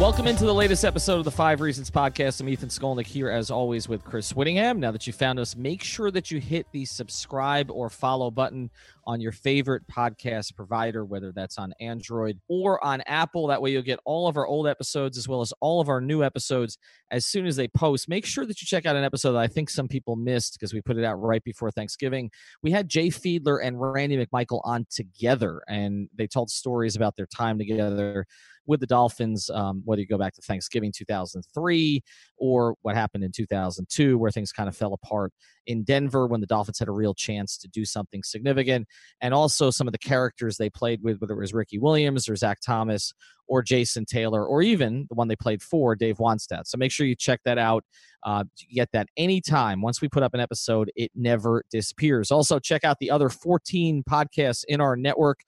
Welcome into the latest episode of the Five Reasons Podcast. I'm Ethan Skolnick here, as always, with Chris Wittyngham. Now that you found us, make sure that you hit the subscribe or follow button on your favorite podcast provider, whether that's on Android or on Apple. That way, you'll get all of our old episodes as well as all of our new episodes as soon as they post. Make sure that you check out an episode that I think some people missed because we put it out right before Thanksgiving. We had Jay Fiedler and Randy McMichael on together, and they told stories about their time together with the Dolphins, um, whether you go back to Thanksgiving 2003 or what happened in 2002, where things kind of fell apart in Denver when the Dolphins had a real chance to do something significant, and also some of the characters they played with, whether it was Ricky Williams or Zach Thomas or Jason Taylor, or even the one they played for, Dave Wannstedt. So make sure you check that out. Uh, get that anytime. Once we put up an episode, it never disappears. Also, check out the other 14 podcasts in our network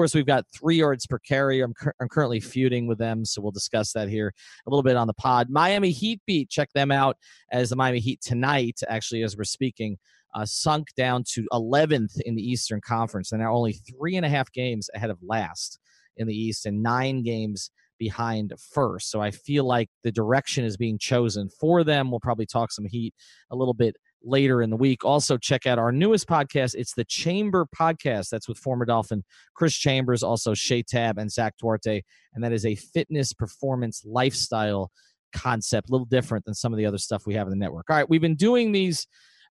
course, we've got three yards per carry. I'm, I'm currently feuding with them, so we'll discuss that here a little bit on the pod. Miami Heat beat, check them out as the Miami Heat tonight, actually, as we're speaking. Uh, sunk down to 11th in the Eastern Conference. and now only three and a half games ahead of last in the East and nine games behind first. So I feel like the direction is being chosen for them. We'll probably talk some Heat a little bit later in the week. Also, check out our newest podcast. It's the Chamber Podcast. That's with former Dolphin Chris Chambers, also Shea Tab and Zach Duarte. And that is a fitness performance lifestyle concept, a little different than some of the other stuff we have in the network. All right, we've been doing these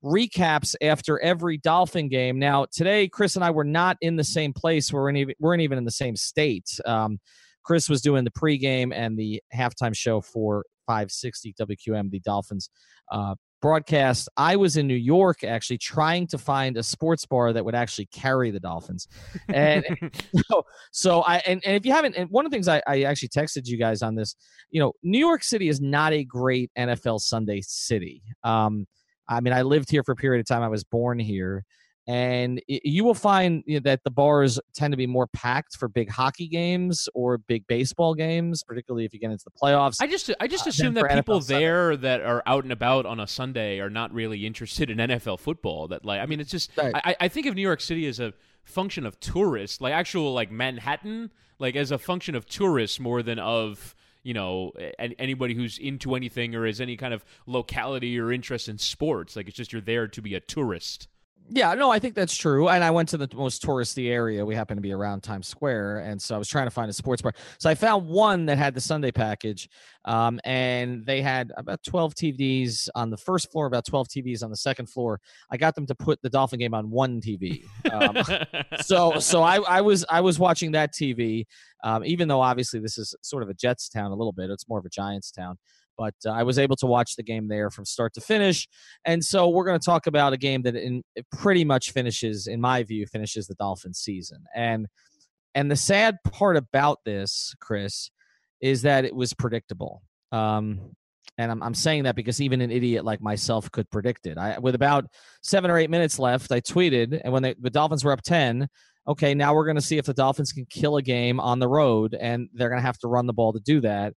recaps after every Dolphin game. Now, today, Chris and I were not in the same place. We weren't even, weren't even in the same state. Um, Chris was doing the pregame and the halftime show for 560 WQAM, the Dolphins uh, broadcast. I was in New York actually trying to find a sports bar that would actually carry the Dolphins. And so, so, I and, and if you haven't and one of the things I, I actually texted you guys on this, you know, New York City is not a great NFL Sunday city. Um, I mean, I lived here for a period of time. I was born here and you will find you know, that the bars tend to be more packed for big hockey games or big baseball games, particularly if you get into the playoffs. I just I just uh, assume that people NFL there Sunday. that are out and about on a Sunday are not really interested in NFL football. That like I mean, it's just right. I, I think of New York City as a function of tourists, like actual like Manhattan, like as a function of tourists more than of you know anybody who's into anything or has any kind of locality or interest in sports. Like it's just you're there to be a tourist. Yeah, no, I think that's true. And I went to the most touristy area. We happen to be around Times Square, and so I was trying to find a sports bar. So I found one that had the Sunday package, um, and they had about twelve TVs on the first floor, about twelve TVs on the second floor. I got them to put the Dolphin game on one TV. Um, so, so I, I was I was watching that TV, um, even though obviously this is sort of a Jets town a little bit. It's more of a Giants town but uh, I was able to watch the game there from start to finish. And so we're going to talk about a game that in, pretty much finishes, in my view, finishes the Dolphins season. And and the sad part about this, Chris, is that it was predictable. Um, and I'm, I'm saying that because even an idiot like myself could predict it. I, with about seven or eight minutes left, I tweeted, and when they, the Dolphins were up 10, okay, now we're going to see if the Dolphins can kill a game on the road, and they're going to have to run the ball to do that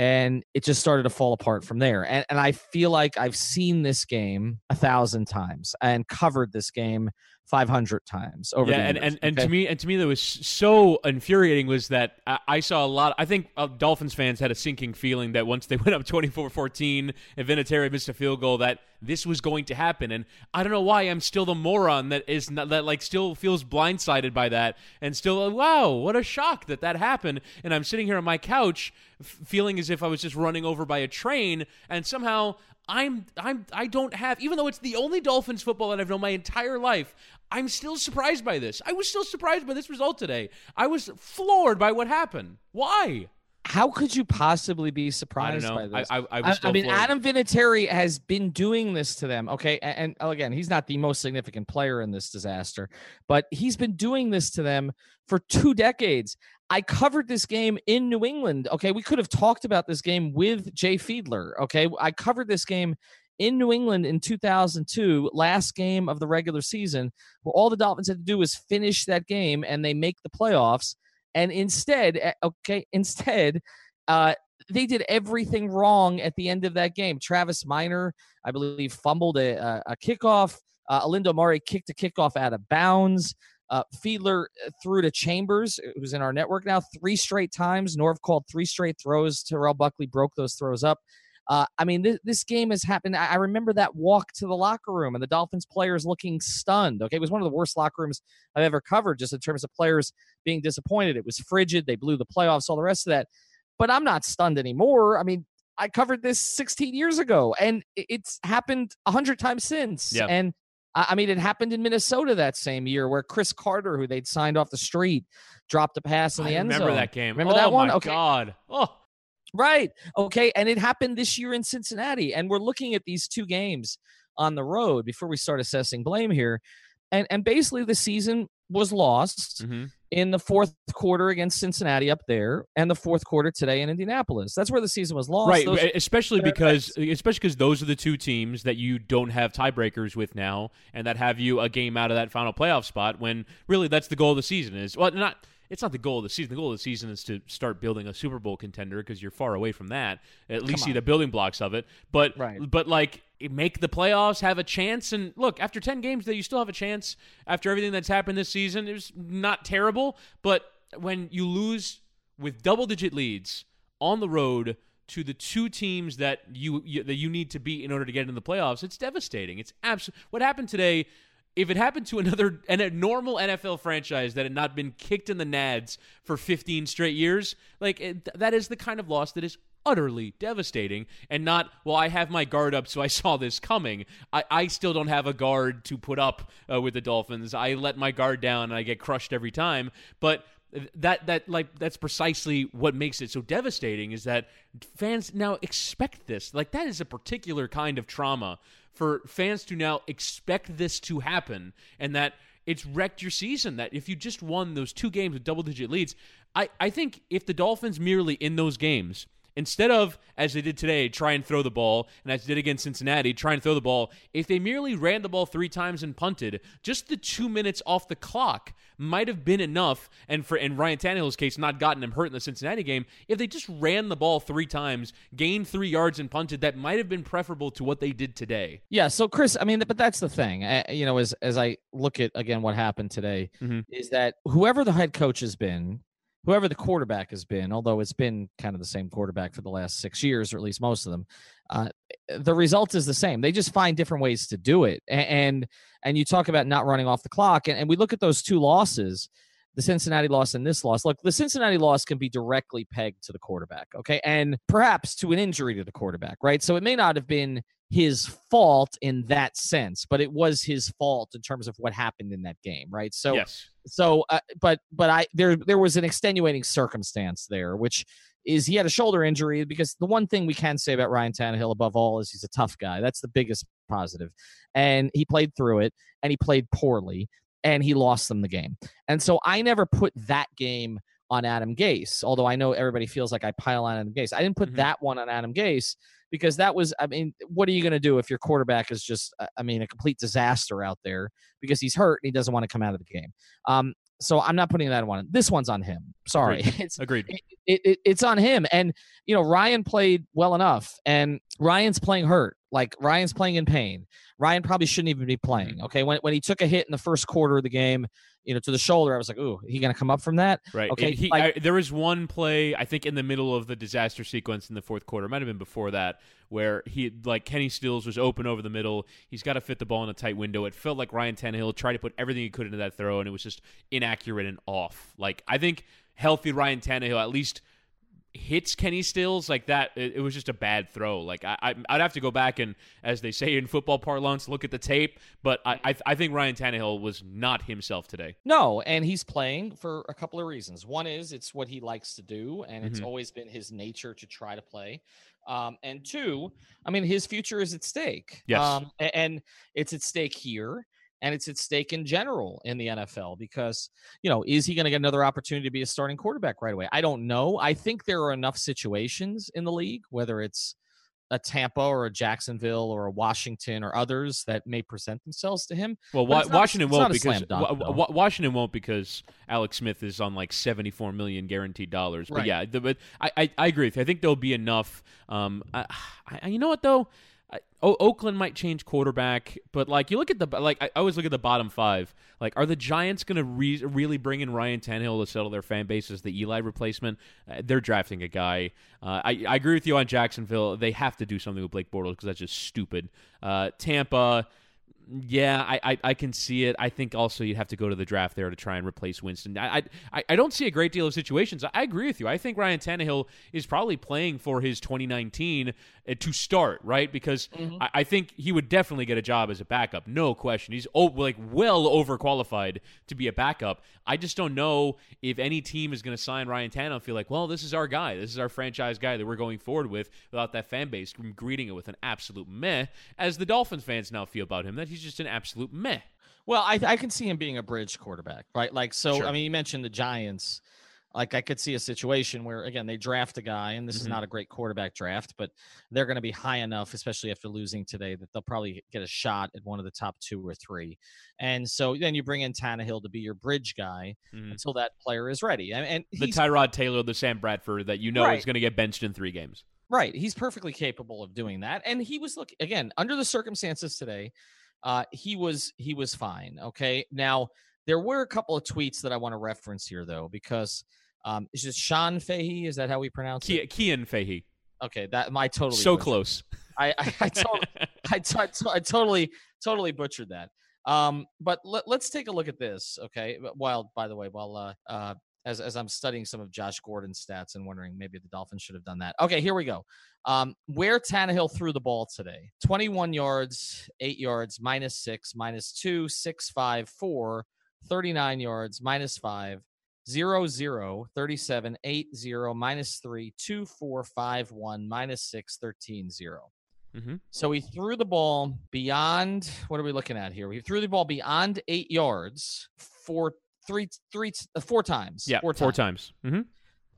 and it just started to fall apart from there. And, and I feel like I've seen this game a thousand times and covered this game 500 times over yeah, and, and, and to me and to me that was so infuriating was that I, I saw a lot I think uh, Dolphins fans had a sinking feeling that once they went up 24-14 and Vinatieri missed a field goal that this was going to happen. And I don't know why I'm still the moron that is not, that like still feels blindsided by that and still uh, wow what a shock that that happened. And I'm sitting here on my couch f- feeling as if I was just running over by a train and somehow I'm I'm I don't have even though it's the only Dolphins football that I've known my entire life, I'm still surprised by this. I was still surprised by this result today. I was floored by what happened. Why? How could you possibly be surprised by this? I, I, I, I, I mean, floored. Adam Vinatieri has been doing this to them. Okay, and, and again, he's not the most significant player in this disaster, but he's been doing this to them for two decades. I covered this game in New England. Okay, we could have talked about this game with Jay Fiedler. Okay, I covered this game in New England in 2002, last game of the regular season, where all the Dolphins had to do was finish that game and they make the playoffs. And instead, eh, okay, instead, uh, they did everything wrong at the end of that game. Travis Minor, I believe, fumbled a, a, kickoff. Uh, Olindo Mare kicked a kickoff out of bounds. Uh, Fiedler uh, threw to Chambers, who's in our network now, three straight times. Norv called three straight throws. Terrell Buckley broke those throws up. Uh, I mean, th- this game has happened. I-, I remember that walk to the locker room and the Dolphins players looking stunned. Okay, it was one of the worst locker rooms I've ever covered, just in terms of players being disappointed. It was frigid. They blew the playoffs, all the rest of that. But I'm not stunned anymore. I mean, I covered this 16 years ago, and it's happened a hundred times since. Yeah. And I mean, it happened in Minnesota that same year where Cris Carter, who they'd signed off the street, dropped a pass in the I end remember zone. that game. Remember oh that one? My Okay. God. Oh. Right. Okay. And it happened this year in Cincinnati. And we're looking at these two games on the road before we start assessing blame here. And and basically the season was lost Mm-hmm. in the fourth quarter against Cincinnati up there and the fourth quarter today in Indianapolis. That's where the season was lost. Right, Those- especially because especially because those are the two teams that you don't have tiebreakers with now, and that have you a game out of that final playoff spot. When really that's the goal of the season is well, not it's not the goal of the season. The goal of the season is to start building a Super Bowl contender because you're far away from that. At least see the building blocks of it. But Right. but like make the playoffs, have a chance, and look after ten games, that you still have a chance. After everything that's happened this season, it was not terrible. But when you lose with double digit leads on the road to the two teams that you, you that you need to beat in order to get into the playoffs, it's devastating. It's absolute. What happened today? If it happened to another and a normal NFL franchise that had not been kicked in the nads for 15 straight years, like it, that is the kind of loss that is utterly devastating and not well i have my guard up so i saw this coming. I, I still don't have a guard to put up uh, with the dolphins. I let my guard down and i get crushed every time. But that that like that's precisely what makes it so devastating is that fans now expect this. Like that is a particular kind of trauma for fans to now expect this to happen and that it's wrecked your season that if you just won those two games with double digit leads i i think if the dolphins merely in those games Instead of, as they did today, try and throw the ball, and as they did against Cincinnati, try and throw the ball, if they merely ran the ball three times and punted, just the two minutes off the clock might have been enough. And for in Ryan Tannehill's case, not gotten him hurt in the Cincinnati game, if they just ran the ball three times, gained three yards and punted, that might have been preferable to what they did today. Yeah, so Chris, I mean, but that's the thing. Uh, you know, as as I look at again what happened today, Mhm. is that whoever the head coach has been, whoever the quarterback has been, although it's been kind of the same quarterback for the last six years, or at least most of them, uh, the result is the same. They just find different ways to do it. And and you talk about not running off the clock, and, and we look at those two losses. The Cincinnati loss and this loss. Look, the Cincinnati loss can be directly pegged to the quarterback, okay? And perhaps to an injury to the quarterback, right? So it may not have been his fault in that sense, but it was his fault in terms of what happened in that game, right? So, yes. so, uh, but, but I there there was an extenuating circumstance there, which is he had a shoulder injury because the one thing we can say about Ryan Tannehill above all is he's a tough guy. That's the biggest positive, and he played through it, and he played poorly, and he lost them the game. And so I never put that game on Adam Gase, although I know everybody feels like I pile on Adam Gase. I didn't put Mhm. that one on Adam Gase because that was i mean what are you going to do if your quarterback is just uh, i mean a complete disaster out there because he's hurt and he doesn't want to come out of the game? Um so i'm not putting that one this one's on him. Sorry. It's Agreed. it, it, it's on him. And you know ryan played well enough and ryan's playing hurt Like Ryan's playing in pain. Ryan probably shouldn't even be playing. Mm-hmm. Okay. When, when he took a hit in the first quarter of the game, you know, to the shoulder, I was like, ooh, he going to come up from that? Right. Okay. He, like, I, there was one play, I think, in the middle of the disaster sequence in the fourth quarter, might have been before that, where he, like, Kenny Stills was open over the middle. He's got to fit the ball in a tight window. It felt like Ryan Tannehill tried to put everything he could into that throw, and it was just inaccurate and off. Like, I think healthy Ryan Tannehill at least hits Kenny Stills like that. It, it, was just a bad throw. Like I, I, would have to go back and, as they say in football parlance, look at the tape. But I, I, I, think Ryan Tannehill was not himself today. No, and he's playing for a couple of reasons. One is it's what he likes to do, and it's mm-hmm. always been his nature to try to play. Um, and two, I mean, his future is at stake. Yes, um, and it's at stake here and it's at stake in general in the NFL because, you know, is he going to get another opportunity to be a starting quarterback right away? I don't know. I think there are enough situations in the league, whether it's a Tampa or a Jacksonville or a Washington or others that may present themselves to him. Well, wa- Washington won't because dunk, wa- Washington won't because Alex Smith is on like seventy four million guaranteed dollars. But right. yeah, the, but I, I, I agree with you. I think there'll be enough. Um, I, I, you know what though. O- Oakland might change quarterback, but like you look at the like I always look at the bottom five. Like, are the Giants going to re- really bring in Ryan Tannehill to settle their fan base as the Eli replacement? Uh, they're drafting a guy. Uh, I, I agree with you on Jacksonville. They have to do something with Blake Bortles because that's just stupid. Uh, Tampa yeah, I, I, I can see it. I think also you'd have to go to the draft there to try and replace Winston. I I, I don't see a great deal of situations. I agree with you. I think Ryan Tannehill is probably playing for his 2019 uh, to start, right? Because mm-hmm. I, I, think he would definitely get a job as a backup, no question. He's oh, like well overqualified to be a backup. I just don't know if any team is going to sign Ryan Tannehill and feel like, well, this is our guy, this is our franchise guy that we're going forward with, without that fan base greeting it with an absolute meh, as the Dolphins fans now feel about him. That he's he's just an absolute meh. Well, I, I can see him being a bridge quarterback, right? Like, so, sure. I mean, you mentioned the Giants. Like, I could see a situation where, again, they draft a guy, and this mm-hmm. is not a great quarterback draft, but they're going to be high enough, especially after losing today, that they'll probably get a shot at one of the top two or three. And so then you bring in Tannehill to be your bridge guy mm-hmm. until that player is ready. And, and the Tyrod Taylor, the Sam Bradford that you know right. is going to get benched in three games. Right. He's perfectly capable of doing that. And he was, look, again, under the circumstances today, uh, he was he was fine. Okay, now there were a couple of tweets that I want to reference here though because um, it's just Sean Fahey. Is that how we pronounce Ke- it? Cian Fahey. Okay, that my totally so close. I I, I, totally, I, t- I totally totally butchered that. Um, but let, us take a look at this. Okay, while by the way, while uh, uh, as as I'm studying some of Josh Gordon's stats and wondering maybe the Dolphins should have done that. Okay, here we go. Um, where Tannehill threw the ball today 21 yards, 8 yards, minus 6, minus 2, 6, 5, 4, 39 yards, minus 5, 0, 0, 37, 8, 0, minus 3, 2, 4, 5, 1, minus 6, 13, 0. Mm-hmm. So he threw the ball beyond. What are we looking at here? He threw the ball beyond eight yards for three, three, uh, four times. Yeah, four, four times. times. Mm-hmm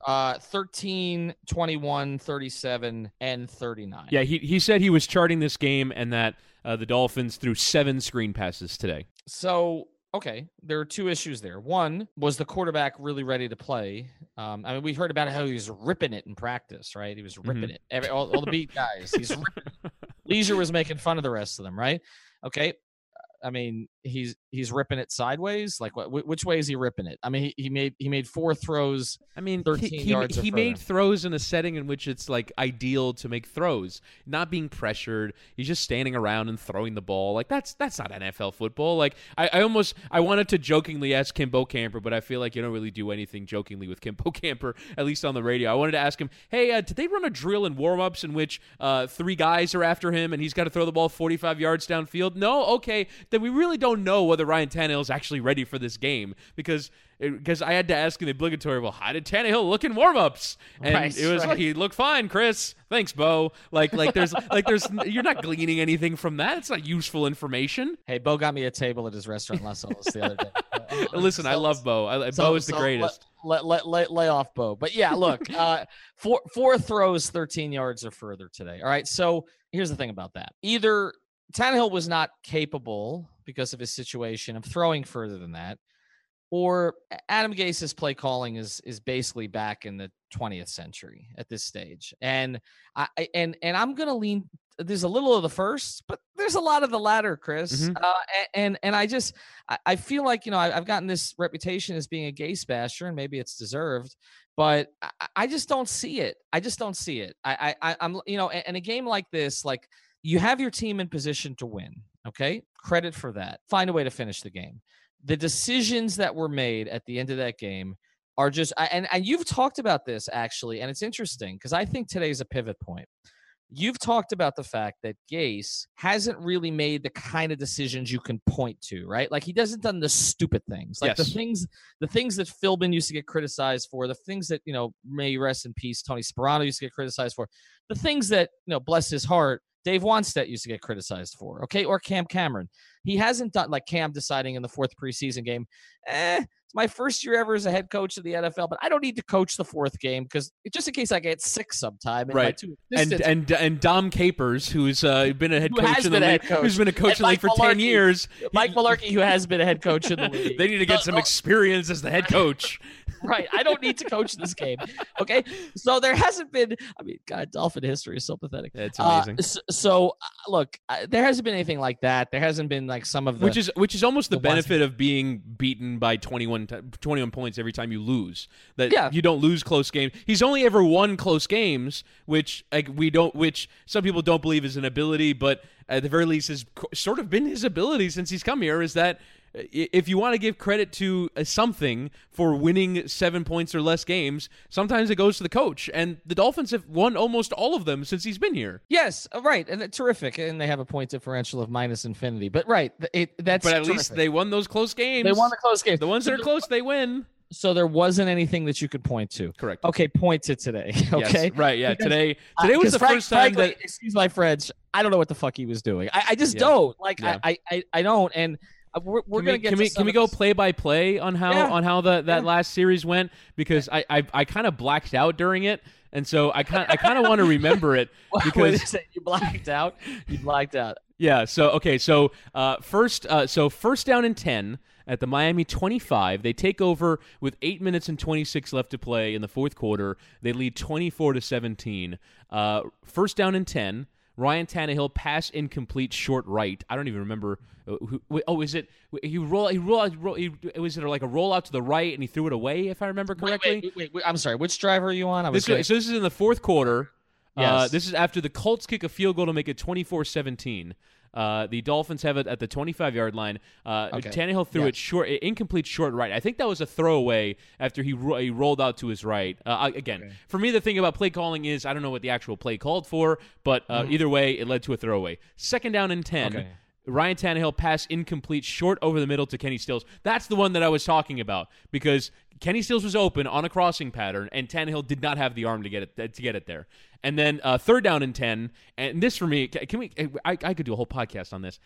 uh 13 21 37 and 39 yeah he, he said he was charting this game and that uh, the dolphins threw seven screen passes today so okay there are two issues there one was the quarterback really ready to play um, i mean we heard about how he was ripping it in practice right he was ripping mm-hmm. it Every, all, all, the beat guys he's leisure was making fun of the rest of them right okay I mean, he's he's ripping it sideways. Like, what? Which way is he ripping it? I mean, he, he made he made four throws. I mean, thirteen he, he, yards. He made throws in a setting in which it's like ideal to make throws, not being pressured. He's just standing around and throwing the ball. Like that's that's not NFL football. Like I, I almost I wanted to jokingly ask Kim Bokamper but I feel like you don't really do anything jokingly with kimbo camper at least on the radio. I wanted to ask him, hey, uh, did they run a drill in warmups in which uh, three guys are after him and he's got to throw the ball forty five yards downfield? No, okay then we really don't know whether Ryan Tannehill is actually ready for this game because because I had to ask an obligatory, well, how did Tannehill look in warmups? And right, it was right. he looked fine, Chris. Thanks, Bo. Like like there's like there's you're not gleaning anything from that. It's not useful information. Hey, Bo got me a table at his restaurant Los Angeles the other day. Uh, uh, uh, Listen, so, I love Bo. I, so, Bo is the so greatest. Let, let, let, lay off Bo. But yeah, look, uh, four four throws, 13 yards or further today. All right. So here's the thing about that. Either Tannehill was not capable because of his situation of throwing further than that, or Adam Gase's play calling is is basically back in the 20th century at this stage. And I and and I'm gonna lean there's a little of the first, but there's a lot of the latter, Chris. Mm-hmm. Uh, and and I just I feel like you know I've gotten this reputation as being a gay basher, and maybe it's deserved, but I just don't see it. I just don't see it. I I I'm you know, in a game like this, like you have your team in position to win. Okay, credit for that. Find a way to finish the game. The decisions that were made at the end of that game are just and and you've talked about this actually, and it's interesting because I think today's a pivot point. You've talked about the fact that Gase hasn't really made the kind of decisions you can point to, right? Like he doesn't done the stupid things, like yes. the things, the things that Philbin used to get criticized for, the things that you know, may rest in peace, Tony Sparano used to get criticized for, the things that you know, bless his heart, Dave Wannstedt used to get criticized for, okay, or Cam Cameron. He hasn't done like Cam deciding in the fourth preseason game, eh, it's my first year ever as a head coach of the NFL, but I don't need to coach the fourth game because just in case I get sick sometime. right. and and and Dom Capers, who's uh, been a head coach in the league, who's been a coach in the league for ten years. Mike Mularkey, who has been a head coach in the league. they need to get some experience as the head coach. right. I don't need to coach this game. Okay. So there hasn't been. I mean, God, Dolphin history is so pathetic. It's amazing. Uh, so, so uh, look, uh, there hasn't been anything like that. There hasn't been like some of the which is which is almost the, the benefit ones. of being beaten by 21, 21 points every time you lose. That yeah. you don't lose close games. He's only ever won close games, which like we don't, which some people don't believe is an ability, but at the very least has sort of been his ability since he's come here. Is that if you want to give credit to uh, something for winning seven points or less games, sometimes it goes to the coach. And the Dolphins have won almost all of them since he's been here. Yes, uh, right, and terrific. And they have a point differential of minus infinity. But right, it, that's but at terrific. least they won those close games. They won the close games. The ones that are close, they win. So there wasn't anything that you could point to. Correct. Okay, point to today. Okay. Yes, right. Yeah. Because, today. Today was the Frank, first time frankly, that. Excuse my French. I don't know what the fuck he was doing. I, I just yeah. don't. Like yeah. I, I I don't. And uh, we're, we're can gonna we, get can we can we go play by play on how yeah. on how the that yeah. last series went? Because I I, I kind of blacked out during it and so I kind I kind of want to remember it because you blacked out? You blacked out. Yeah so okay so uh, first uh, so first down and ten at the Miami 25 they take over with 8 minutes and 26 left to play in the fourth quarter. They lead 24 to 17 uh, first down and 10 Ryan Tannehill pass incomplete short right. I don't even remember. Uh, who, oh, is it? He roll. He roll. roll he, was it like a roll out to the right and he threw it away? If I remember correctly. Wait, wait, wait, I'm sorry. Which drive are you on? I was this, so this is in the fourth quarter. Uh, yes. Uh, this is after the Colts kick a field goal to make it 24-17. Uh, the Dolphins have it at the 25 yard line. Uh, okay. Tannehill threw it short, incomplete short right. I think that was a throwaway after he, ro- he rolled out to his right. Uh, again, okay. for me, the thing about play calling is I don't know what the actual play called for, but uh, mm-hmm. either way, it led to a throwaway. Second down and 10. Okay. Ryan Tannehill pass incomplete short over the middle to Kenny Stills. That's the one that I was talking about because Kenny Stills was open on a crossing pattern, and Tannehill did not have the arm to get it to get it there. And then uh, third down and ten, and this for me, can we? I, I could do a whole podcast on this.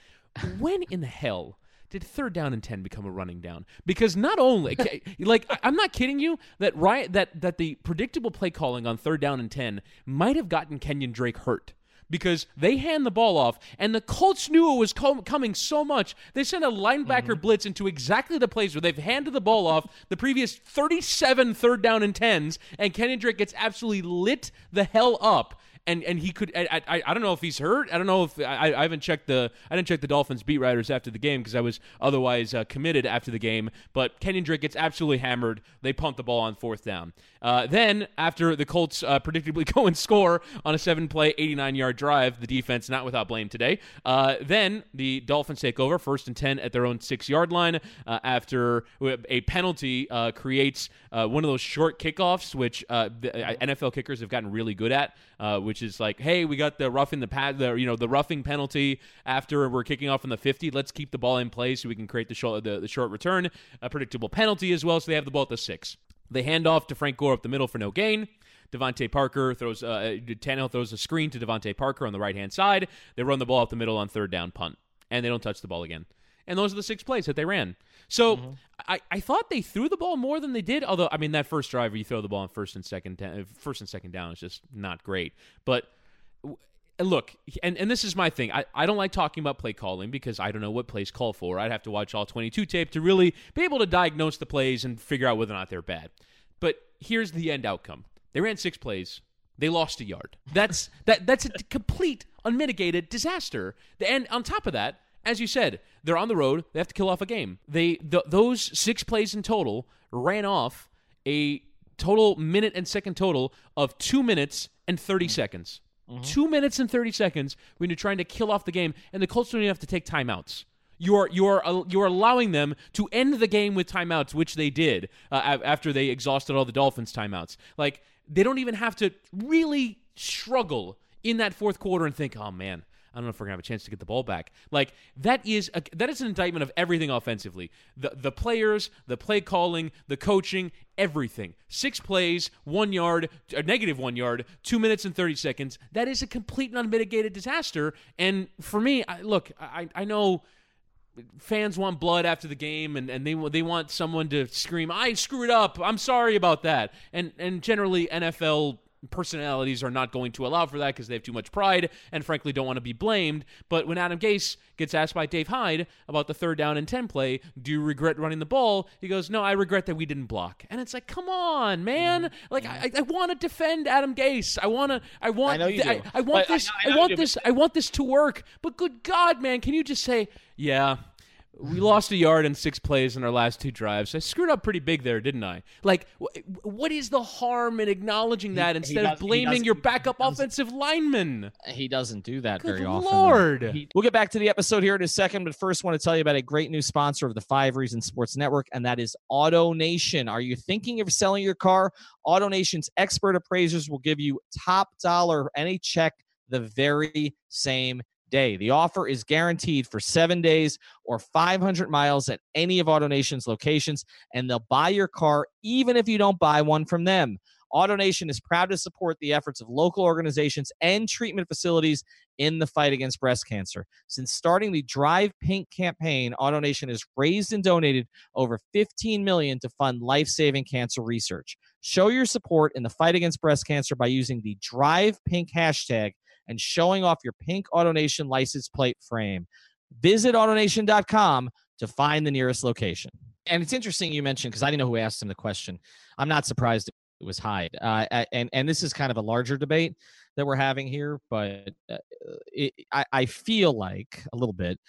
When in the hell? did third down and 10 become a running down because not only like i'm not kidding you that right that that the predictable play calling on third down and 10 might have gotten kenyon drake hurt because they hand the ball off, and the Colts knew it was com- coming so much. They sent a linebacker mm-hmm. blitz into exactly the place where they've handed the ball off the previous 37 third down and tens, and Kenyon Drake gets absolutely lit the hell up and and he could. I, I, I don't know if he's hurt. I don't know if I, I haven't checked the I didn't check the Dolphins beat writers after the game because I was otherwise uh, committed after the game. But Kenyon Drake gets absolutely hammered. They punt the ball on fourth down. Uh, then after the Colts uh, predictably go and score on a seven play, 89 yard drive, the defense not without blame today. Uh, then the Dolphins take over first and ten at their own six yard line uh, after a penalty uh, creates one of those short kickoffs, which the NFL kickers have gotten really good at, which which is like, hey, we got the roughing the pad, the you know the roughing penalty after we're kicking off in the 50. Let's keep the ball in play so we can create the short the, the short return, a predictable penalty as well. So they have the ball at the six. They hand off to Frank Gore up the middle for no gain. DeVante Parker throws, uh, Tannehill throws a screen to DeVante Parker on the right hand side. They run the ball up the middle on third down punt, and they don't touch the ball again. And those are the six plays that they ran. So mm-hmm. I, I thought they threw the ball more than they did. Although I mean that first drive where you throw the ball on first and second uh, first and second down is just not great. But look, and, and this is my thing. I, I don't like talking about play calling because I don't know what plays call for. I'd have to watch all 22 tape to really be able to diagnose the plays and figure out whether or not they're bad. But here's the end outcome. They ran six plays. They lost a yard. That's that. That's a complete unmitigated disaster. And on top of that, as you said, they're on the road. They have to kill off a game. They th- those six plays in total ran off a total minute and second total of two minutes and 30 mm-hmm. seconds. Mm-hmm. Two minutes and 30 seconds when you're trying to kill off the game, and the Colts don't even have to take timeouts. You're you're uh, you're allowing them to end the game with timeouts, which they did uh, after they exhausted all the Dolphins' timeouts. Like they don't even have to really struggle in that fourth quarter and think, oh man, I don't know if we're gonna have a chance to get the ball back. Like that is a, that is an indictment of everything offensively. The the players, the play calling, the coaching, everything. Six plays, one yard, negative one yard, two minutes and thirty seconds. That is a complete and unmitigated disaster. And for me, I, look, I I know fans want blood after the game and, and they they want someone to scream I screwed up I'm sorry about that and and generally NFL personalities are not going to allow for that because they have too much pride and frankly don't want to be blamed. But when Adam Gase gets asked by Dave Hyde about the third down and 10 play do you regret running the ball? He goes no I regret that we didn't block. And it's like come on man. Mm-hmm. like I, I want to defend Adam Gase. I want to I want I, th- I, I want but this I, I, I want this I want this to work. But good god man can you just say yeah we lost a yard in six plays in our last two drives. I screwed up pretty big there, didn't I? Like, what is the harm in acknowledging that he, instead he of blaming your backup offensive lineman? He doesn't do that Good very Lord. often. Lord. We'll get back to the episode here in a second, but first, want to tell you about a great new sponsor of the Five Reasons Sports Network, and that is AutoNation. Are you thinking of selling your car? AutoNation's expert appraisers will give you top dollar any check the very same day. The offer is guaranteed for seven days or 500 miles at any of AutoNation's locations, and they'll buy your car even if you don't buy one from them. AutoNation is proud to support the efforts of local organizations and treatment facilities in the fight against breast cancer. Since starting the Drive Pink campaign, AutoNation has raised and donated over 15 million to fund life-saving cancer research. Show your support in the fight against breast cancer by using the Drive Pink hashtag and showing off your pink AutoNation license plate frame. Visit AutoNation.com to find the nearest location. And it's interesting you mentioned because I didn't know who asked him the question. I'm not surprised it was Hyde. Uh, and and this is kind of a larger debate that we're having here, but uh, it, I, I feel like a little bit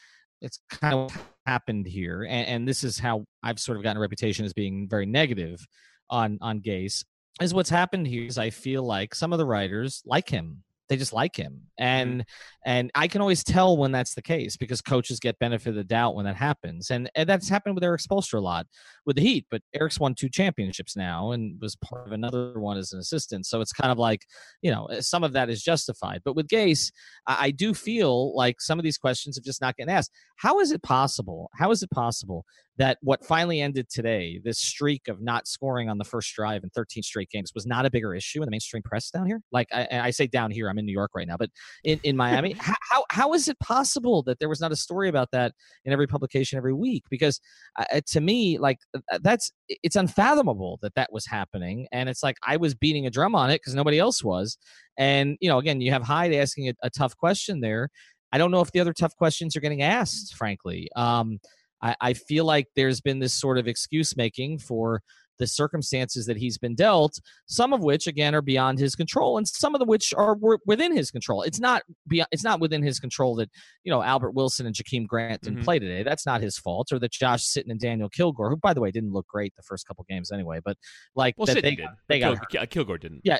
it's kind of happened here, and, and, this is how I've sort of gotten a reputation as being very negative on on Gase. Is what's happened here is I feel like some of the writers like him they just like him. Mm-hmm. and and i can always tell when that's the case because coaches get benefit of the doubt when that happens. And, and that's happened with erik spoelstra a lot with the heat but eric's won two championships now and was part of another one as an assistant. So it's kind of like you know eh, some of that is justified. But with gase I, I do feel like some of these questions have just not getting asked. How is it possible how is it possible that what finally ended today, this streak of not scoring on the first drive in 13 straight games, was not a bigger issue in the mainstream press down here. Like I, I say down here, I'm in New York right now, but in, in Miami, how, how is it possible that there was not a story about that in every publication every week? Because uh, to me, like uh, that's it's unfathomable that that was happening, and it's like I was beating a drum on it because nobody else was. And you know, again, you have Hyde asking a, a tough question there. I don't know if the other tough questions are getting asked, frankly. Um, I, I feel like there's been this sort of excuse making for the circumstances that he's been dealt, some of which again are beyond his control, and some of the which are within his control. It's not beyond, it's not within his control that you know Albert Wilson and Jakeem Grant didn't mm-hmm. play today. That's not his fault, or that Josh Sitton and Daniel Kilgore, who by the way didn't look great the first couple games anyway, but like well, that Sitton they did. they got Kil- Kilgore didn't. Yeah,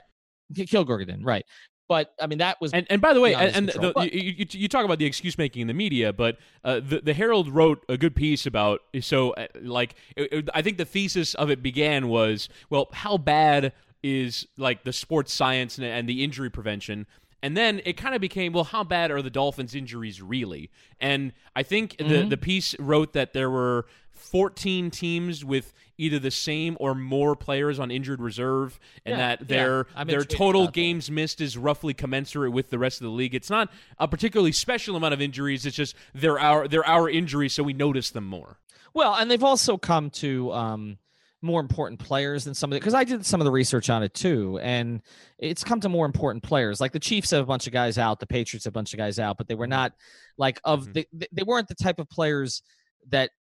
Kilgore didn't. Right. But I mean, that was and, and by the way, and, and the, but, you, you, you, talk about the excuse making in the media, but uh, the the Herald wrote a good piece about so uh, like it, it, I think the thesis of it began was well, how bad is like the sports science and, and the injury prevention. And then it kind of became, well, how bad are the Dolphins' injuries really? And I think mm-hmm. the the piece wrote that there were 14 teams with either the same or more players on injured reserve, and yeah, that their yeah, their total games that. missed is roughly commensurate with the rest of the league. It's not a particularly special amount of injuries. It's just they're our they're our injuries, so we notice them more. Well, and they've also come to um, more important players than some of it because I did some of the research on it too, and it's come to more important players. Like the Chiefs have a bunch of guys out, the Patriots have a bunch of guys out, but they were not like of mm-hmm. they, they weren't the type of players that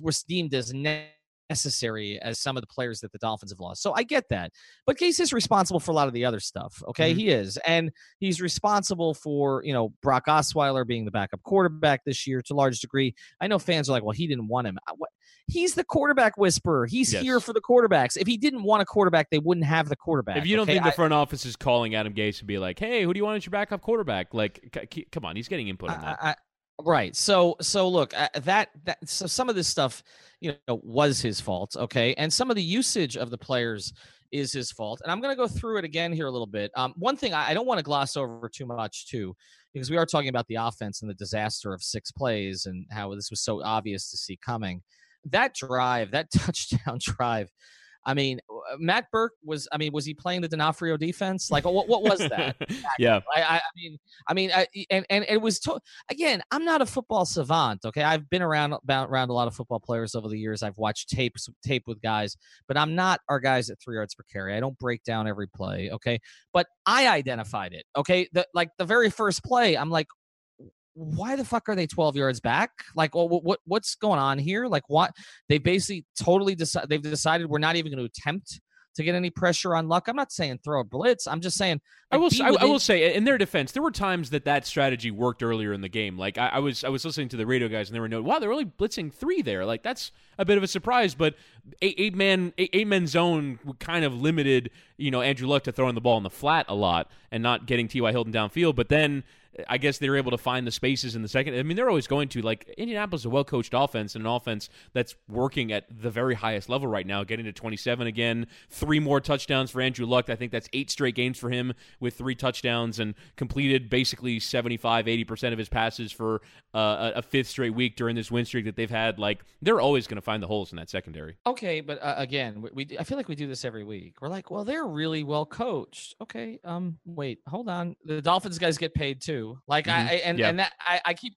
were deemed as necessary as some of the players that the Dolphins have lost. So I get that. But Gase is responsible for a lot of the other stuff. Okay. Mm-hmm. He is. And he's responsible for, you know, Brock Osweiler being the backup quarterback this year to a large degree. I know fans are like, well, he didn't want him. What? He's the quarterback whisperer. He's yes. here for the quarterbacks. If he didn't want a quarterback, they wouldn't have the quarterback. If you don't okay? think the front I, office is calling Adam Gase to be like, hey, who do you want as your backup quarterback? Like, c- come on, he's getting input on that. I, Right. So so look, uh, that that so some of this stuff, you know, was his fault, okay? And some of the usage of the players is his fault. And I'm going to go through it again here a little bit. Um, one thing I, I don't want to gloss over too much too, because we are talking about the offense and the disaster of six plays and how this was so obvious to see coming. That drive, that touchdown drive, I mean, uh, Matt Burke was. I mean, was he playing the D'Onofrio defense? Like, what, what was that? yeah. I, I, mean, I mean, I, and and it was to, again. I'm not a football savant. Okay, I've been around around a lot of football players over the years. I've watched tapes tape with guys, but I'm not our guys at three yards per carry. I don't break down every play. Okay, but I identified it. Okay, the like the very first play, I'm like, why the fuck are they 12 yards back? Like, well, what what's going on here? Like, what they basically totally decide they've decided we're not even going to attempt to get any pressure on Luck. I'm not saying throw a blitz. I'm just saying. Like, I will. I, I, will say, in their defense, there were times that that strategy worked earlier in the game. Like I, I, was, I was listening to the radio guys, and they were noting, "Wow, they're only blitzing three there. Like that's a bit of a surprise." But eight, eight man, eight, eight man zone kind of limited, you know, Andrew Luck to throwing the ball in the flat a lot and not getting T.Y. Hilton downfield. But then I guess they're able to find the spaces in the second. I mean, they're always going to like Indianapolis is a well coached offense and an offense that's working at the very highest level right now, getting to 27 again, three more touchdowns for Andrew Luck. I think that's eight straight games for him with three touchdowns and completed basically 75, 80% of his passes for uh, a fifth straight week during this win streak that they've had. Like, they're always going to find the holes in that secondary. Okay, but uh, again, we, we, I feel like we do this every week. We're like, well, they're really well coached. Okay, um, wait, hold on. The Dolphins guys get paid too like mm-hmm. I and and that I, I keep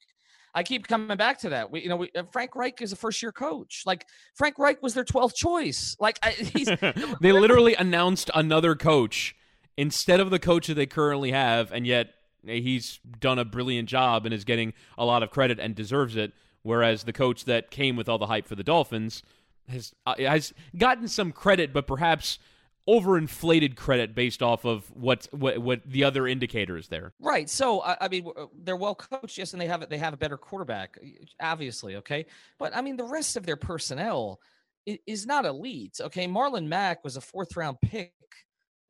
I keep coming back to that. We, you know, we, uh, Frank Reich is a first year coach. Like Frank Reich was their 12th choice. Like I, he's they literally announced another coach instead of the coach that they currently have, and yet he's done a brilliant job and is getting a lot of credit and deserves it. Whereas the coach that came with all the hype for the Dolphins has uh, has gotten some credit, but perhaps overinflated credit based off of what what what the other indicators there. Right. So I, I, mean, they're well coached, yes, and they have they have a better quarterback, obviously. Okay, but I mean, the rest of their personnel is not elite. Okay, Marlon Mack was a fourth round pick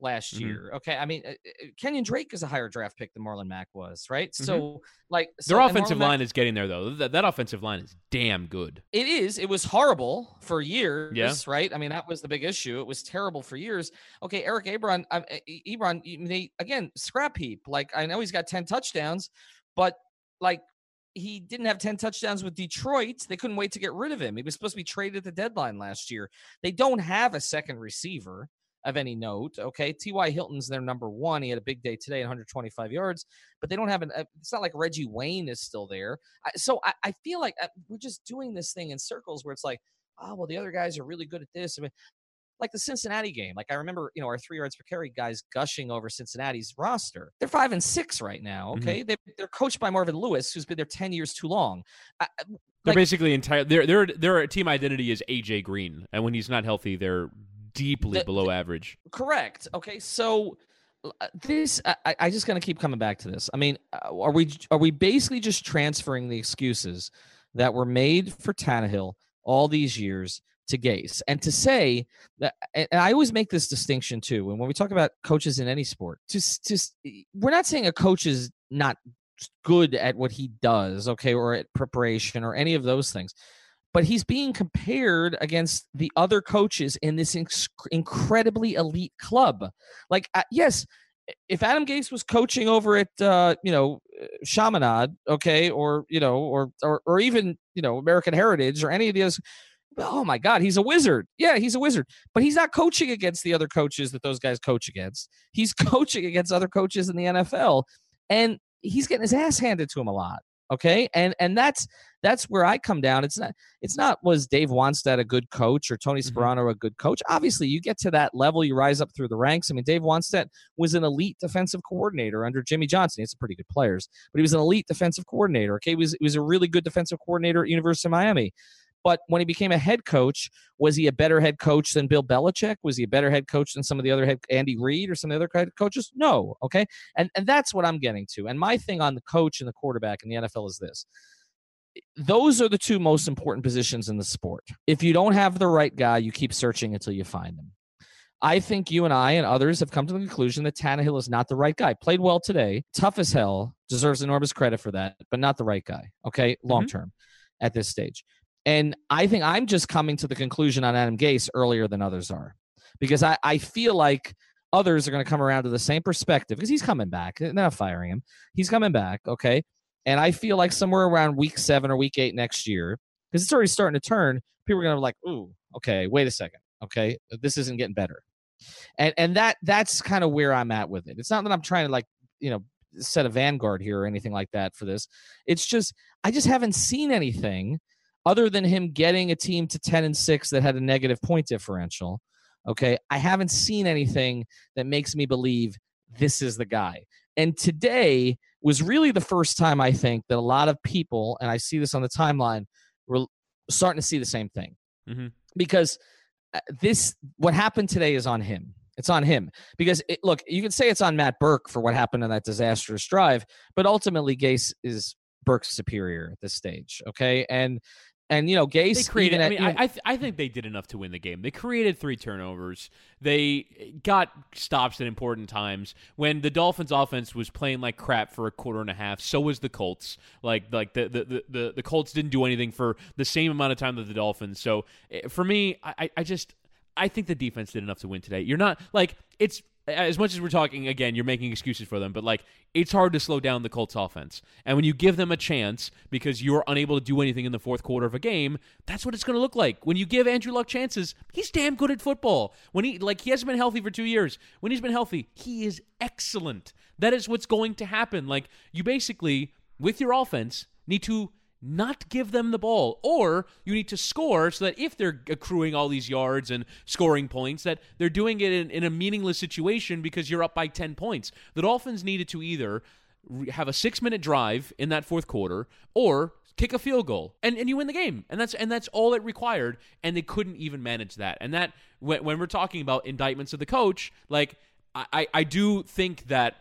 last mm-hmm. year. Okay, I mean, uh, uh, Kenyon Drake is a higher draft pick than Marlon Mack was, right? Mm-hmm. So, like, so, their offensive line Mack, is getting there though. That, that offensive line is damn good. It is. It was horrible for years, yeah. right? I mean, that was the big issue. It was terrible for years. Okay, Eric Ebron, um, Ebron, they again scrap heap. Like, I know he's got ten touchdowns, but like he didn't have 10 touchdowns with Detroit. They couldn't wait to get rid of him. He was supposed to be traded at the deadline last year. They don't have a second receiver of any note. Okay, T.Y. Hilton's their number one. He had a big day today, 125 yards, but they don't have an. Uh, it's not like Reggie Wayne is still there. So I, I feel like uh, we're just doing this thing in circles where it's like, oh well, the other guys are really good at this. I mean, like the Cincinnati game. Like I remember, you know, our three yards per carry guys gushing over Cincinnati's roster. They're five and six right now. Mm-hmm. Okay, mm-hmm. they, they're coached by Marvin Lewis, who's been there ten years too long. I, they're basically entire. Their their their team identity is AJ Green, and when he's not healthy, they're deeply the, below average. Correct. Okay, so uh, this I, I just gonna keep coming back to this. I mean, uh, are we are we basically just transferring the excuses that were made for Tannehill all these years to Gase and to say that and I always make this distinction too. And when we talk about coaches in any sport, just just we're not saying a coach is not good at what he does, okay, or at preparation or any of those things but he's being compared against the other coaches in this inc- incredibly elite club. Like, uh, yes, if Adam Gase was coaching over at uh, you know Chaminade, okay, or you know, or, or or even you know American Heritage or any of those, oh my God, he's a wizard. Yeah, he's a wizard, but he's not coaching against the other coaches that those guys coach against. He's coaching against other coaches in the NFL, and he's getting his ass handed to him a lot okay? And and that's that's where i come down. It's not it's not was dave wannstedt a good coach or tony mm-hmm. sparano a good coach? Obviously you get to that level you rise up through the ranks. I mean dave wannstedt was an elite defensive coordinator under jimmy johnson. He's some pretty good players but he was an elite defensive coordinator okay? He was, he was a really good defensive coordinator at university of miami But when he became a head coach, was he a better head coach than Bill Belichick? Was he a better head coach than some of the other head Andy Reid or some of the other coaches? No. Okay. And and that's what I'm getting to. And my thing on the coach and the quarterback in the NFL is this. Those are the two most important positions in the sport. If you don't have the right guy, you keep searching until you find him. I think you and I and others have come to the conclusion that Tannehill is not the right guy. Played well today, tough as hell, deserves enormous credit for that, but not the right guy. Okay, long term mm-hmm. at this stage. And I think I'm just coming to the conclusion on Adam Gase earlier than others are because I, I feel like others are going to come around to the same perspective because he's coming back. They're not firing him. He's coming back. Okay. And I feel like somewhere around week seven or week eight next year, because it's already starting to turn, people are going to be like, ooh, okay, wait a second. Okay. This isn't getting better. And and that that's kind of where I'm at with it. It's not that I'm trying to like, you know, set a vanguard here or anything like that for this. It's just I just haven't seen anything other than him getting a team to 10 and 6 that had a negative point differential. Okay. I haven't seen anything that makes me believe this is the guy. And today was really the first time I think that a lot of people, and I see this on the timeline, were starting to see the same thing. Mm-hmm. Because uh, this what happened today is on him. It's on him because it, look, you can say it's on Matt Burke for what happened in that disastrous drive, but ultimately Gase is Burke's superior at this stage. Okay, and and you know, Gase they created. At, I mean, I I, th- I, think they did enough to win the game. They created three turnovers. They got stops at important times. When the Dolphins' offense was playing like crap for a quarter and a half, so was the Colts. Like like the the the, the Colts didn't do anything for the same amount of time that the Dolphins. So eh, for me, I I just I think the defense did enough to win today. You're not like it's as much as we're talking again, you're making excuses for them, but like it's hard to slow down the Colts offense. And when you give them a chance because you're unable to do anything in the fourth quarter of a game, that's what it's going to look like. When you give Andrew Luck chances, he's damn good at football. When he like he hasn't been healthy for 2 years. When he's been healthy, he is excellent. That is what's going to happen. Like you basically with your offense need to not give them the ball. Or you need to score so that if they're accruing all these yards and scoring points that they're doing it in, in a meaningless situation because you're up by 10 points. The dolphins needed to either have a six minute drive in that fourth quarter or kick a field goal and, and you win the game. And that's and that's all it required and they couldn't even manage that. And that when, when we're talking about indictments of the coach like I, I do think that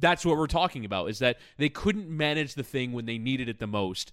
that's what we're talking about is that they couldn't manage the thing when they needed it the most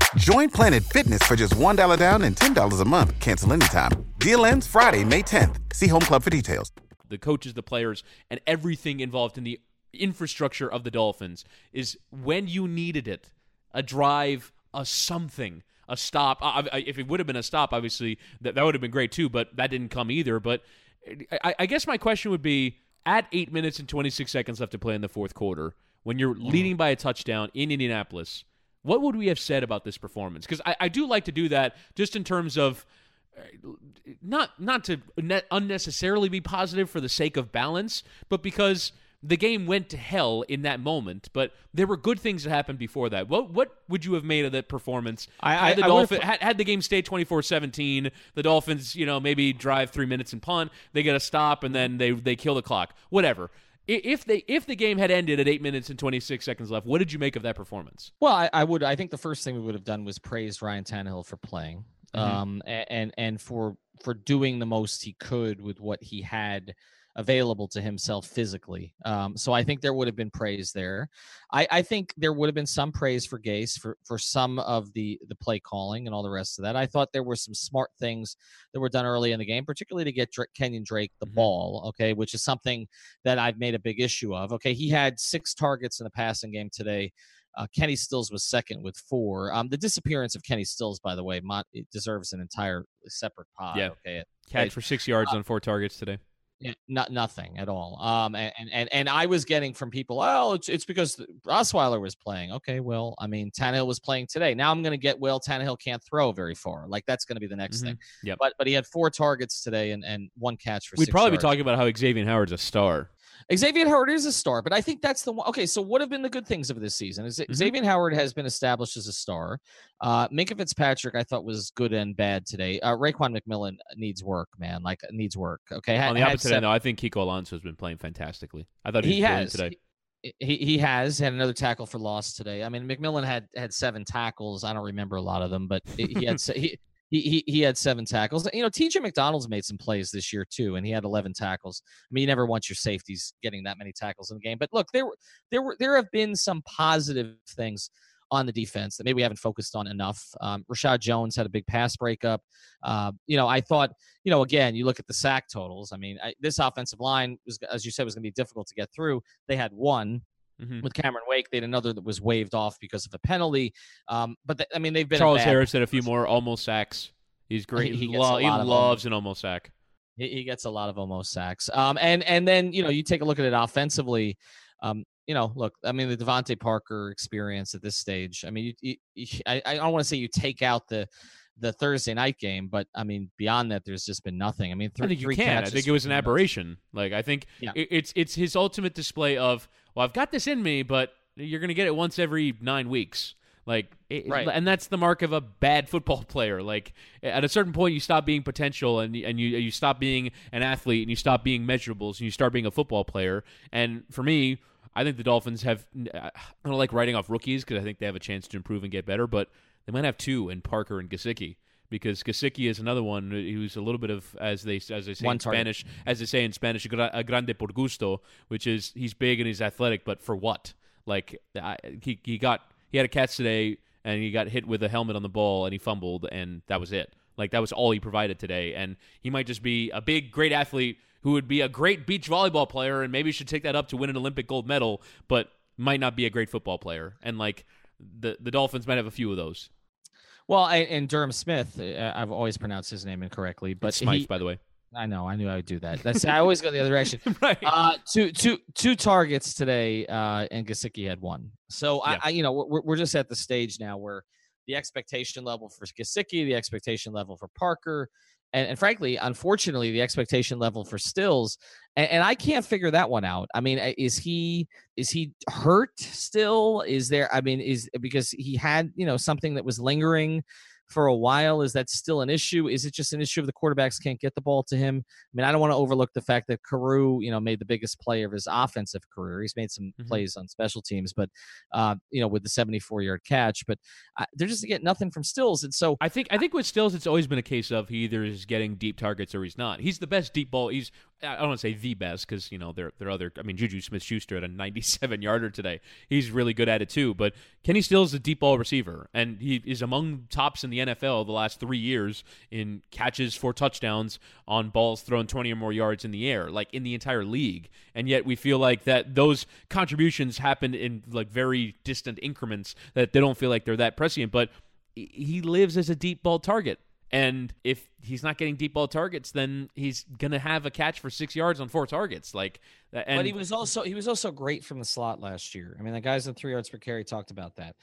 Join Planet Fitness for just $1 down and $10 a month. Cancel anytime. Deal ends Friday, May 10th. See Home Club for details. The coaches, the players, and everything involved in the infrastructure of the Dolphins is when you needed it a drive, a something, a stop. If it would have been a stop, obviously, that, that would have been great too, but that didn't come either. But I, I guess my question would be at eight minutes and 26 seconds left to play in the fourth quarter, when you're mm. leading by a touchdown in Indianapolis what would we have said about this performance? Because I, I, do like to do that just in terms of not not to unnecessarily be positive for the sake of balance, but because the game went to hell in that moment. But there were good things that happened before that. What what would you have made of that performance? I, had the Dolphin, had, had, the game stay 24-17, the Dolphins, you know, maybe drive three minutes and punt, they get a stop, and then they they kill the clock. Whatever if they if the game had ended at eight minutes and 26 seconds left, what did you make of that performance? Well, I, I would. I think the first thing we would have done was praised Ryan Tannehill for playing, mm-hmm. um, and and for for doing the most he could with what he had available to himself physically. Um, so I think there would have been praise there. I, I, think there would have been some praise for Gase for for some of the the play calling and all the rest of that. I thought there were some smart things that were done early in the game, particularly to get Kenyan Drake the mm-hmm. ball. Okay, which is something that I've made a big issue of. Okay, he had six targets in the passing game today. Uh, Kenny Stills was second with four. Um, the disappearance of Kenny Stills, by the way, Mont, deserves an entire separate pod. Yeah. Okay. Catch for six yards uh, on four targets today. Yeah, not nothing at all. Um, and, and and I was getting from people, oh, it's it's because Osweiler was playing. Okay, well, I mean, Tannehill was playing today. Now I'm going to get, well, Tannehill can't throw very far. Like that's going to be the next mm-hmm. thing. Yeah. But but he had four targets today and and one catch for. We'd probably yards. be talking about how Xavier Howard's a star. Xavier Howard is a star, but I think that's the one. Okay, so what have been the good things of this season? Is mm-hmm. Xavier Howard has been established as a star. Uh, Minkah Fitzpatrick, I thought was good and bad today. Uh, Raekwon McMillan needs work, man. Like needs work. Okay. On the opposite end, though, I think Kiko Alonso has been playing fantastically. I thought he, he has today. He, he, he has had another tackle for loss today. I mean, McMillan had had seven tackles. I don't remember a lot of them, but he had he he, he, had seven tackles. You know, TJ McDonald's made some plays this year too, and he had 11 tackles. I mean, you never want your safeties getting that many tackles in the game. But look, there were there were there have been some positive things on the defense that maybe we haven't focused on enough. Um, Reshad Jones had a big pass breakup. Uh, you know, I thought, you know, again, you look at the sack totals. I mean, I, this offensive line was, as you said, was going to be difficult to get through. They had one. Mm-hmm. With Cameron Wake, they had another that was waived off because of a penalty. Um, but the, I mean, they've been Charles Harris had a few more almost sacks. He's great. He, he, lo- he loves an almost sack. He, he, gets a lot of almost sacks. Um, and and then you know you take a look at it offensively. Um, you know, look, I mean the DeVante Parker experience at this stage. I mean, you, you, I, I don't want to say you take out the the Thursday night game, but I mean beyond that, there's just been nothing. I mean, th- I think you can. I think it was an uh, aberration. Like I think yeah. it's it's his ultimate display of well, I've got this in me, but you're going to get it once every nine weeks. Like, it, right. and that's the mark of a bad football player. Like, at a certain point, you stop being potential, and and you you stop being an athlete, and you stop being measurables, and you start being a football player. And for me, I think the Dolphins have. Uh, I don't like writing off rookies because I think they have a chance to improve and get better, but they might have two in Parker and Gesicki because Gesicki is another one uh, who's a little bit of as they as they say one in target. Spanish as they say in Spanish a grande por gusto, which is he's big and he's athletic, but for what? Like he he got he had a catch today and he got hit with a helmet on the ball and he fumbled and that was it. Like that was all he provided today. And he might just be a big, great athlete who would be a great beach volleyball player and maybe should take that up to win an Olympic gold medal, but might not be a great football player. And like the the Dolphins might have a few of those. Well, and Durham Smith, uh, I've always pronounced his name incorrectly, but Smythe, by the way. I know. I knew I would do that. That's I always go the other direction. right. Uh, two, two, two targets today, uh, and Gesicki had one. So yeah. I, I, you know, we're we're just at the stage now where the expectation level for Gesicki, the expectation level for Parker, and, and frankly, unfortunately, the expectation level for Stills, and, and I can't figure that one out. I mean, eh, is he is he hurt still? Is there? I mean, is because he had you know something that was lingering for a while. Is that still an issue? Is it just an issue of the quarterbacks can't get the ball to him? I mean, I don't want to overlook the fact that Carroo, you know, made the biggest play of his offensive career. He's made some mm-hmm. plays on special teams, but uh, you know, with the 74 yard catch, but uh, they're just getting nothing from Stills. And so I think I think with Stills, it's always been a case of he either is getting deep targets or he's not. He's the best deep ball. He's I don't want to say the best because you know there there are other. I mean, Juju Smith Schuster at a 97 yarder today. He's really good at it too. But Kenny Stills is a deep ball receiver, and he is among tops in the NFL the last three years in catches for touchdowns on balls thrown 20 or more yards in the air, like in the entire league. And yet we feel like that those contributions happen in like very distant increments that they don't feel like they're that prescient. But he lives as a deep ball target. And if he's not getting deep ball targets, then he's gonna have a catch for six yards on four targets. Like, uh, and, but he was also he was also great from the slot last year. I mean, the guys in three yards per carry talked about that,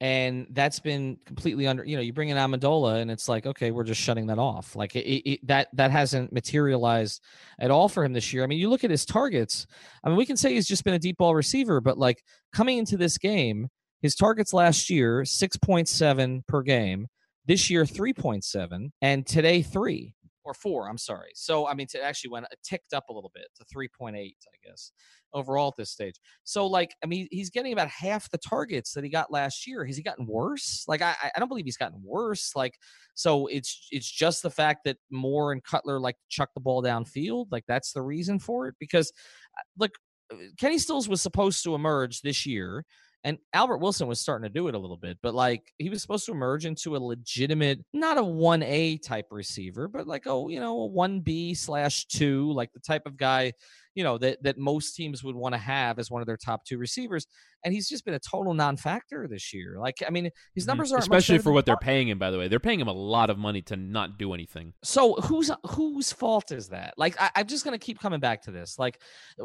and that's been completely under. You know, you bring in Amendola, and it's like, okay, we're just shutting that off. Like it, it, that that hasn't materialized at all for him this year. I mean, you look at his targets. I mean, we can say he's just been a deep ball receiver, but like coming into this game, his targets last year six point seven per game this year, 3.7, and today, three or four. I'm sorry. So, I mean, it actually went, it ticked up a little bit to 3.8, I guess, overall at this stage. So, like, I mean, he's getting about half the targets that he got last year. Has he gotten worse? Like, I, I don't believe he's gotten worse. Like, so it's it's just the fact that Moore and Cutler like chuck the ball downfield. Like, that's the reason for it. Because, uh, look, uh, Kenny Stills was supposed to emerge this year and Albert Wilson was starting to do it a little bit, but like he was supposed to emerge into a legitimate, not a 1A type receiver, but like, oh, you know, a 1B slash two, like the type of guy, you know that that most teams would want to have as one of their top two receivers and he's just been a total non-factor this year. Like i mean his mm-hmm. numbers are especially for what they're paying him by the way. They're paying him a lot of money to not do anything. So whose whose fault is that? Like I, am just gonna keep coming back to this. Like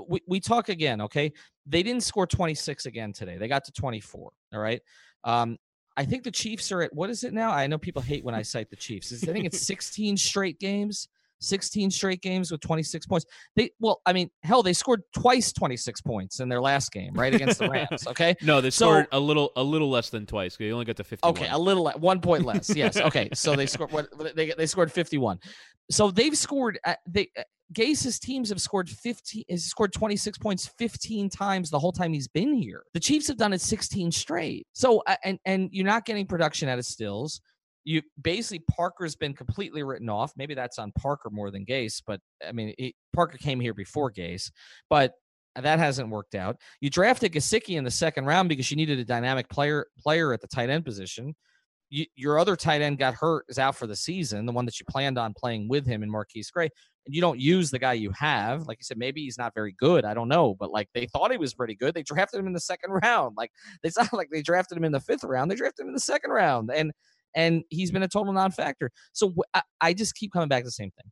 we, we talk again okay? They didn't score 26 again today. They got to 24 all right? Um I think the Chiefs are at what is it now? I know people hate when I cite the Chiefs. I think it's 16 straight games 16 straight games with 26 points. They well, I mean, hell, they scored twice 26 points in their last game, right against the Rams. Okay, no, they so, scored a little, a little less than twice. They only got to 50. Okay, a little, one point less. Yes. Okay, so they scored what they they scored 51. So they've scored. Uh, they uh, Gase's teams have scored 15 has scored 26 points 15 times the whole time he's been here. The Chiefs have done it 16 straight. So uh, and and you're not getting production out of Stills you basically Parker's been completely written off. Maybe that's on Parker more than Gase, but I mean it, Parker came here before Gase, but that hasn't worked out. You drafted Gesicki in the second round because you needed a dynamic player player at the tight end position. You, your other tight end got hurt, is out for the season. The one that you planned on playing with him in MarQueis Gray, and you don't use the guy you have. Like you said, maybe he's not very good. I don't know, but like they thought he was pretty good. They drafted him in the second round. Like they sound like they drafted him in the fifth round. They drafted him in the second round, and and he's been a total non-factor. So I, I just keep coming back to the same thing.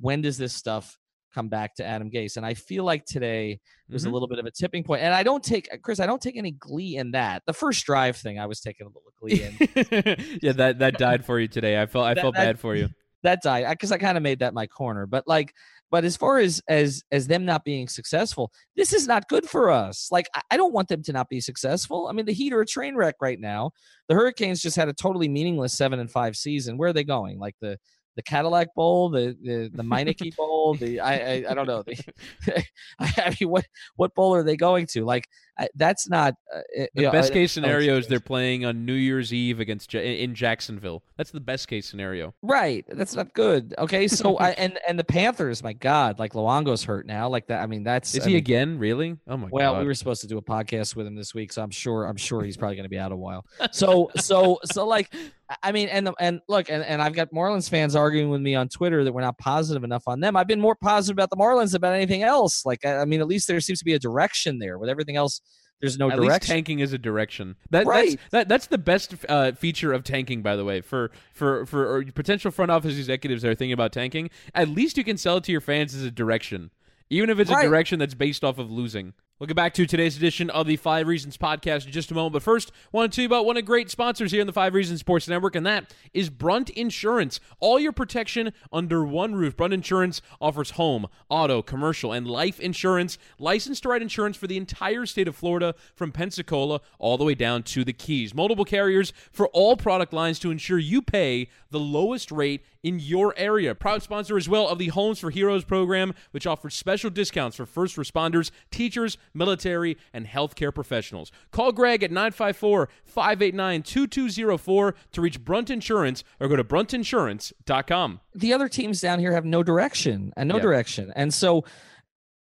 When does this stuff come back to Adam Gase? And I feel like today was mm-hmm. a little bit of a tipping point. And I don't take Chris, I don't take any glee in that. The first drive thing, I was taking a little glee in. yeah, that that died for you today. I felt I that, felt that, bad for you. That died because I, I kind of made that my corner. But like but as far as as as them not being successful, this is not good for us. Like I, I don't want them to not be successful. I mean, the Heat are a train wreck right now. The Hurricanes just had a totally meaningless seven and five season. Where are they going? Like the the Cadillac Bowl, the the, the Meineke Bowl, the I, I, I don't know. The, I mean, what what bowl are they going to? Like that's not uh, the know, best case scenario is they're playing on New Year's Eve against in Jacksonville. That's the best case scenario. Right. That's not good. Okay. So I and and the Panthers, my God, like Luongo's hurt now. Like that. I mean, that's is I he mean, again? Really? Oh my well, God. Well, we were supposed to do a podcast with him this week, so I'm sure I'm sure he's probably going to be out a while. So so so like I mean, and and look, and, and I've got Marlins fans arguing with me on Twitter that we're not positive enough on them. I've been more positive about the Marlins about anything else. Like, I, I mean, at least there seems to be a direction there. With everything else, there's no At direction. Least tanking is a direction. That, right. That's, that, that's the best uh, feature of tanking, by the way. For for for potential front office executives that are thinking about tanking, at least you can sell it to your fans as a direction, even if it's right. a direction that's based off of losing. Get back to today's edition of the Five Reasons podcast in just a moment. But first, I want to tell you about one of great sponsors here in the Five Reasons Sports Network, and that is Brunt Insurance. All your protection under one roof. Brunt Insurance offers home, auto, commercial, and life insurance. Licensed to write insurance for the entire state of Florida from Pensacola all the way down to the Keys. Multiple carriers for all product lines to ensure you pay the lowest rate in your area. Proud sponsor as well of the Homes for Heroes program, which offers special discounts for first responders, teachers, military, and healthcare professionals. Call Greg at 954 589 2204 to reach Brunt Insurance or go to bruntinsurance.com. The other teams down here have no direction and no yeah. direction. And so,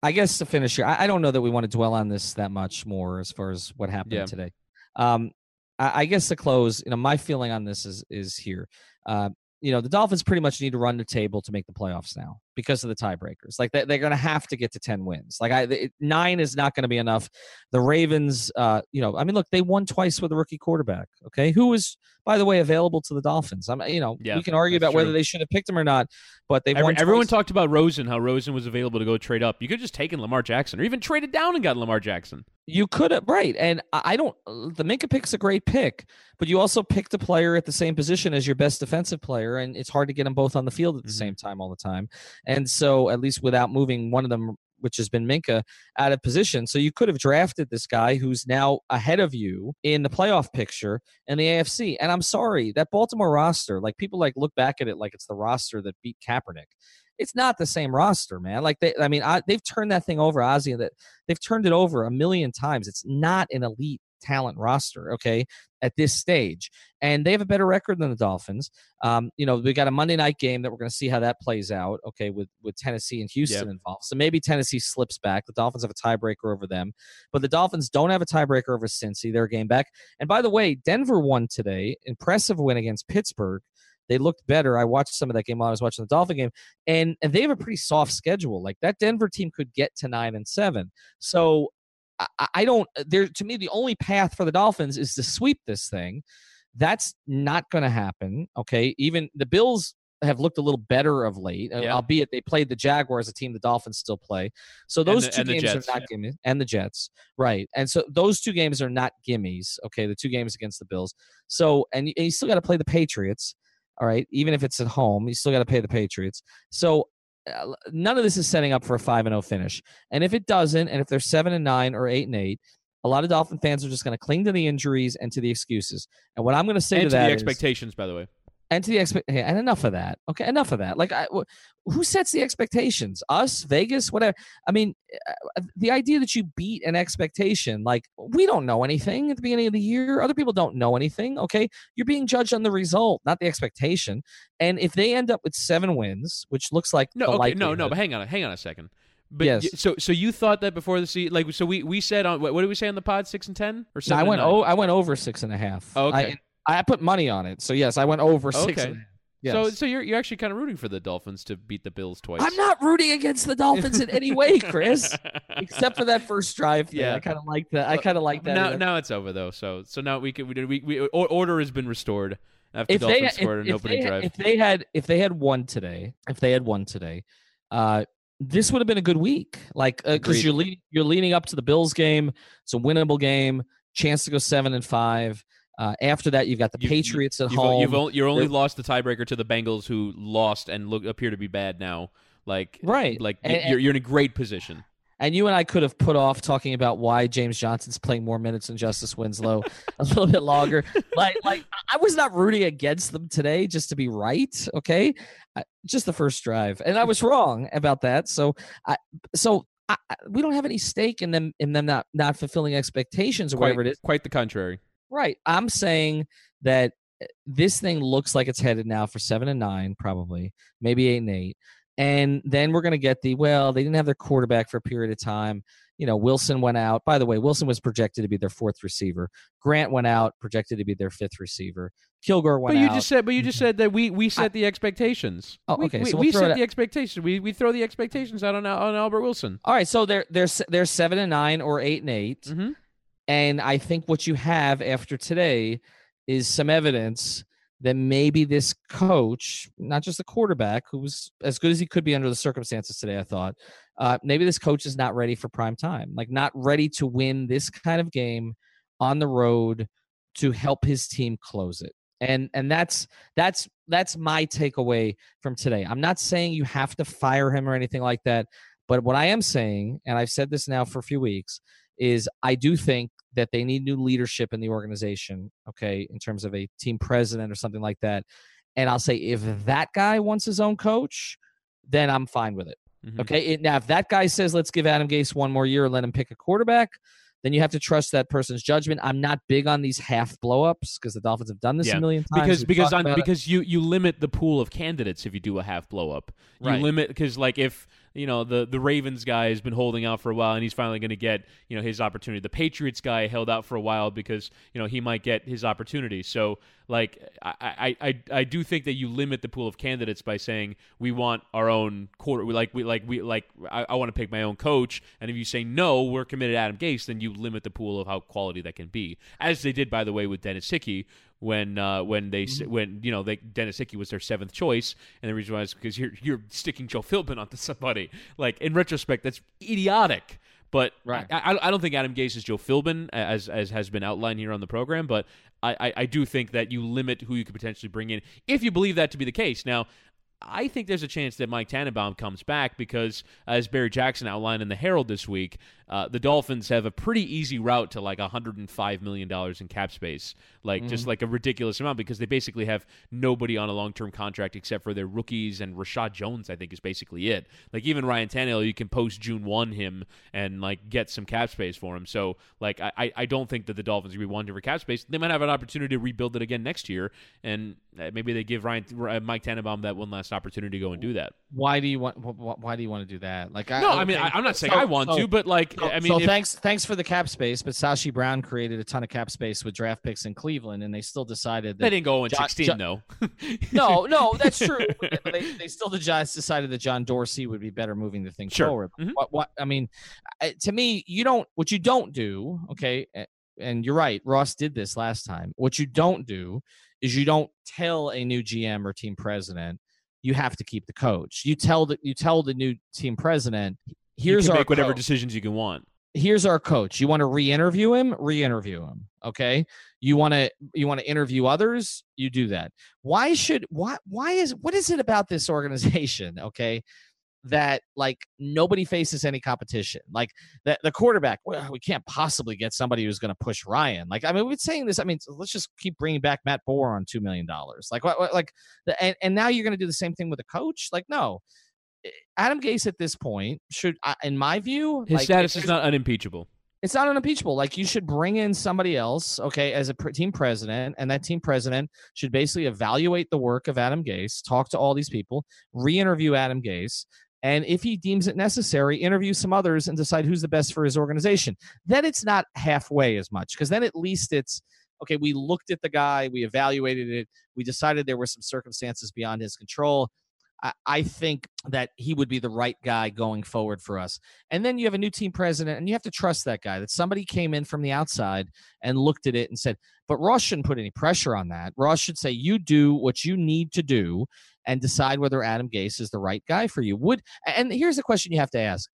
I guess to finish here, I, I, don't know that we want to dwell on this that much more as far as what happened yeah. today. Um, I, I, guess to close, you know, my feeling on this is is here. Uh, you know, the Dolphins pretty much need to run the table to make the playoffs now because of the tiebreakers. Like they, are going to have to get to 10 wins. Like I, it, nine is not going to be enough. The Ravens, uh, you know, I mean, look, they won twice with a rookie quarterback. Okay. Who was, by the way, available to the Dolphins. I'm, you know, yeah, we can argue about true. whether they should have picked him or not, but they've Every, Everyone talked about Rosen, how Rosen was available to go trade up. You could just taken Lamar Jackson or even traded down and got Lamar Jackson. You could have right, and I don't. The Minkah pick's a great pick, but you also picked a player at the same position as your best defensive player, and it's hard to get them both on the field at the mm-hmm. same time all the time. And so, at least without moving one of them, which has been Minkah, out of position, so you could have drafted this guy who's now ahead of you in the playoff picture in the AFC. And I'm sorry, that Baltimore roster, like people like look back at it like it's the roster that beat Kaepernick it's not the same roster, man. Like they, I mean, I, they've turned that thing over, Ozzie. That they've turned it over a million times. It's not an elite talent roster, okay, at this stage, and they have a better record than the Dolphins. Um, you know, we got a Monday night game that we're going to see how that plays out, okay, with with Tennessee and Houston yep. involved. So maybe Tennessee slips back. The Dolphins have a tiebreaker over them, but the Dolphins don't have a tiebreaker over Cincy. They're a game back. And by the way, Denver won today. Impressive win against Pittsburgh. They looked better. I watched some of that game while I was watching the Dolphin game, and and they have a pretty soft schedule. Like that Denver team could get to nine and seven. So I, I don't. There to me, the only path for the Dolphins is to sweep this thing. That's not going to happen. Okay, even the Bills have looked a little better of late, uh, yeah. albeit they played the Jaguars, a team the Dolphins still play. So those the, two games Jets, are not yeah. gimmies, and the Jets, right? And so those two games are not gimmies. Okay, the two games against the Bills. So and you, and you still got to play the Patriots. All right, even if it's at home, you still got to pay the Patriots. So uh, Uh, none of this is setting up for a five and zero finish. And if it doesn't, and if they're seven and nine or eight and eight, a lot of Dolphin fans are just going to cling to the injuries and to the excuses. And what I'm going to say and to, to that the expectations, is, by the way and to the expect and enough of that okay? Enough of that. Like I, who sets the expectations? Us? Vegas? Whatever i mean uh, the idea that you beat an expectation like we don't know anything at the beginning of the year. Other people don't know anything okay? You're being judged on the result not the expectation. And if they end up with seven wins which looks like no okay, no no but hang on hang on a second. But yes. so so you thought that before the season, like so we we said on what, what did we say on the pod? Six and ten? Or seven? No, I went oh I went over six and a half. Oh, okay. I put money on it. So yes, I went over six. Okay. Yes. So, so you're you're actually kind of rooting for the Dolphins to beat the Bills twice. I'm not rooting against the Dolphins in any way, Chris, except for that first drive. Thing. Yeah, I kind of like that. I kind of like that. Now, now it's over though. So, so now we can we, we, we order has been restored after if Dolphins they, scored if, an if opening they, drive. If they had if they had won today, if they had won today, uh, this would have been a good week. Like because uh, you're leading you're leading up to the Bills game. It's a winnable game. Chance to go seven and five. Uh, after that, you've got the you've, Patriots at you've, home. You've only, you're only They're, lost the tiebreaker to the Bengals, who lost and look appear to be bad now. Like right, like and, you're you're in a great position. And you and I could have put off talking about why James Johnson's playing more minutes than Justice Winslow a little bit longer. Like, like I was not rooting against them today just to be right. Okay, just the first drive, and I was wrong about that. So, I so I, we don't have any stake in them in them not not fulfilling expectations or quite, whatever it is. Quite the contrary. Right. I'm saying that eh, this thing looks like it's headed now for seven and nine, probably, maybe eight and eight. And then we're going to get the, well, they didn't have their quarterback for a period of time. You know, Wilson went out. By the way, Wilson was projected to be their fourth receiver. Grant went out, projected to be their fifth receiver. Kilgore went but you out. just said, but you just said that we we set I, the expectations. Oh, okay. We, so we'll we set the expectations. We we throw the expectations out on on Albert Wilson. All right. So they're they're they're seven and nine or eight and 8 mm-hmm. And I think what you have after today is some evidence that maybe this coach, not just the quarterback, who was as good as he could be under the circumstances today, I thought, uh, maybe this coach is not ready for prime time, like not ready to win this kind of game on the road to help his team close it. And and that's that's that's my takeaway from today. I'm not saying you have to fire him or anything like that, but what I am saying, and I've said this now for a few weeks, is I do think that they need new leadership in the organization, okay, in terms of a team president or something like that. And I'll say if that guy wants his own coach, then I'm fine with it. Mm-hmm. Okay. It, now, if that guy says, let's give Adam Gase one more year and let him pick a quarterback, then you have to trust that person's judgment. I'm not big on these half blowups because the Dolphins have done this yeah. a million times. Because We've because on, it. because you you limit the pool of candidates if you do a half blow up. You right. limit because like if you know the the Ravens guy has been holding out for a while and he's finally going to get you know his opportunity. The Patriots guy held out for a while because you know he might get his opportunity. So like I I I, do think that you limit the pool of candidates by saying we want our own quarter. We like we like we like I, I want to pick my own coach. And if you say no, we're committed to Adam Gase, then you limit the pool of how quality that can be, as they did by the way with Dennis Hickey when uh, when they mm-hmm. when you know they, Dennis Hickey was their seventh choice, and the reason why is because you're you're sticking Joe Philbin onto somebody. Like in retrospect, that's idiotic. But right. I, I don't think Adam Gase is Joe Philbin as as has been outlined here on the program. But I, I, I do think that you limit who you could potentially bring in if you believe that to be the case. Now I think there's a chance that Mike Tannenbaum comes back because, as Barry Jackson outlined in the Herald this week, uh, the Dolphins have a pretty easy route to like 105 million dollars in cap space, like mm-hmm. just like a ridiculous amount because they basically have nobody on a long-term contract except for their rookies and Reshad Jones. I think is basically it. Like even Ryan Tannehill, you can post June one him and like get some cap space for him. So like I I don't think that the Dolphins are going to be wanting for cap space. They might have an opportunity to rebuild it again next year, and maybe they give Ryan uh, Mike Tannenbaum that one last opportunity to go and do that. Why do you want? Why do you want to do that? Like, no, I, I mean, I, am not saying so, I want so, to, but like, so, I mean, so if, thanks, thanks for the cap space. But Sashi Brown created a ton of cap space with draft picks in Cleveland, and they still decided that they didn't go in 16 John, though. no, no, that's true. they, they still decided that John Dorsey would be better moving the thing sure. forward. Mm-hmm. What, what? I mean, to me, you don't. What you don't do, okay, and you're right. Ross did this last time. What you don't do is you don't tell a new GM or team president you have to keep the coach. You tell the you tell the new team president here's our make whatever coach. decisions you can want. Here's our coach. You want to re-interview him? Re-interview him. Okay. You want to you want to interview others? You do that. Why should why why is what is it about this organization? Okay, that like nobody faces any competition. Like the, the quarterback, well, we can't possibly get somebody who's going to push Ryan. Like I mean, we've been saying this. I mean, let's just keep bringing back Matt Moore on two million dollars. Like what, what? Like the, and and now you're going to do the same thing with a coach? Like no. Adam Gase at this point should, in my view, his like, status is not unimpeachable. It's not unimpeachable. Like you should bring in somebody else, okay, as a team president, and that team president should basically evaluate the work of Adam Gase, talk to all these people, re-interview Adam Gase, and if he deems it necessary, interview some others and decide who's the best for his organization. Then it's not halfway as much because then at least it's okay. We looked at the guy, we evaluated it, we decided there were some circumstances beyond his control. I, I think that he would be the right guy going forward for us. And then you have a new team president, and you have to trust that guy that somebody came in from the outside and looked at it and said, but Ross shouldn't put any pressure on that. Ross should say, you do what you need to do and decide whether Adam Gase is the right guy for you. Would and here's a question you have to ask: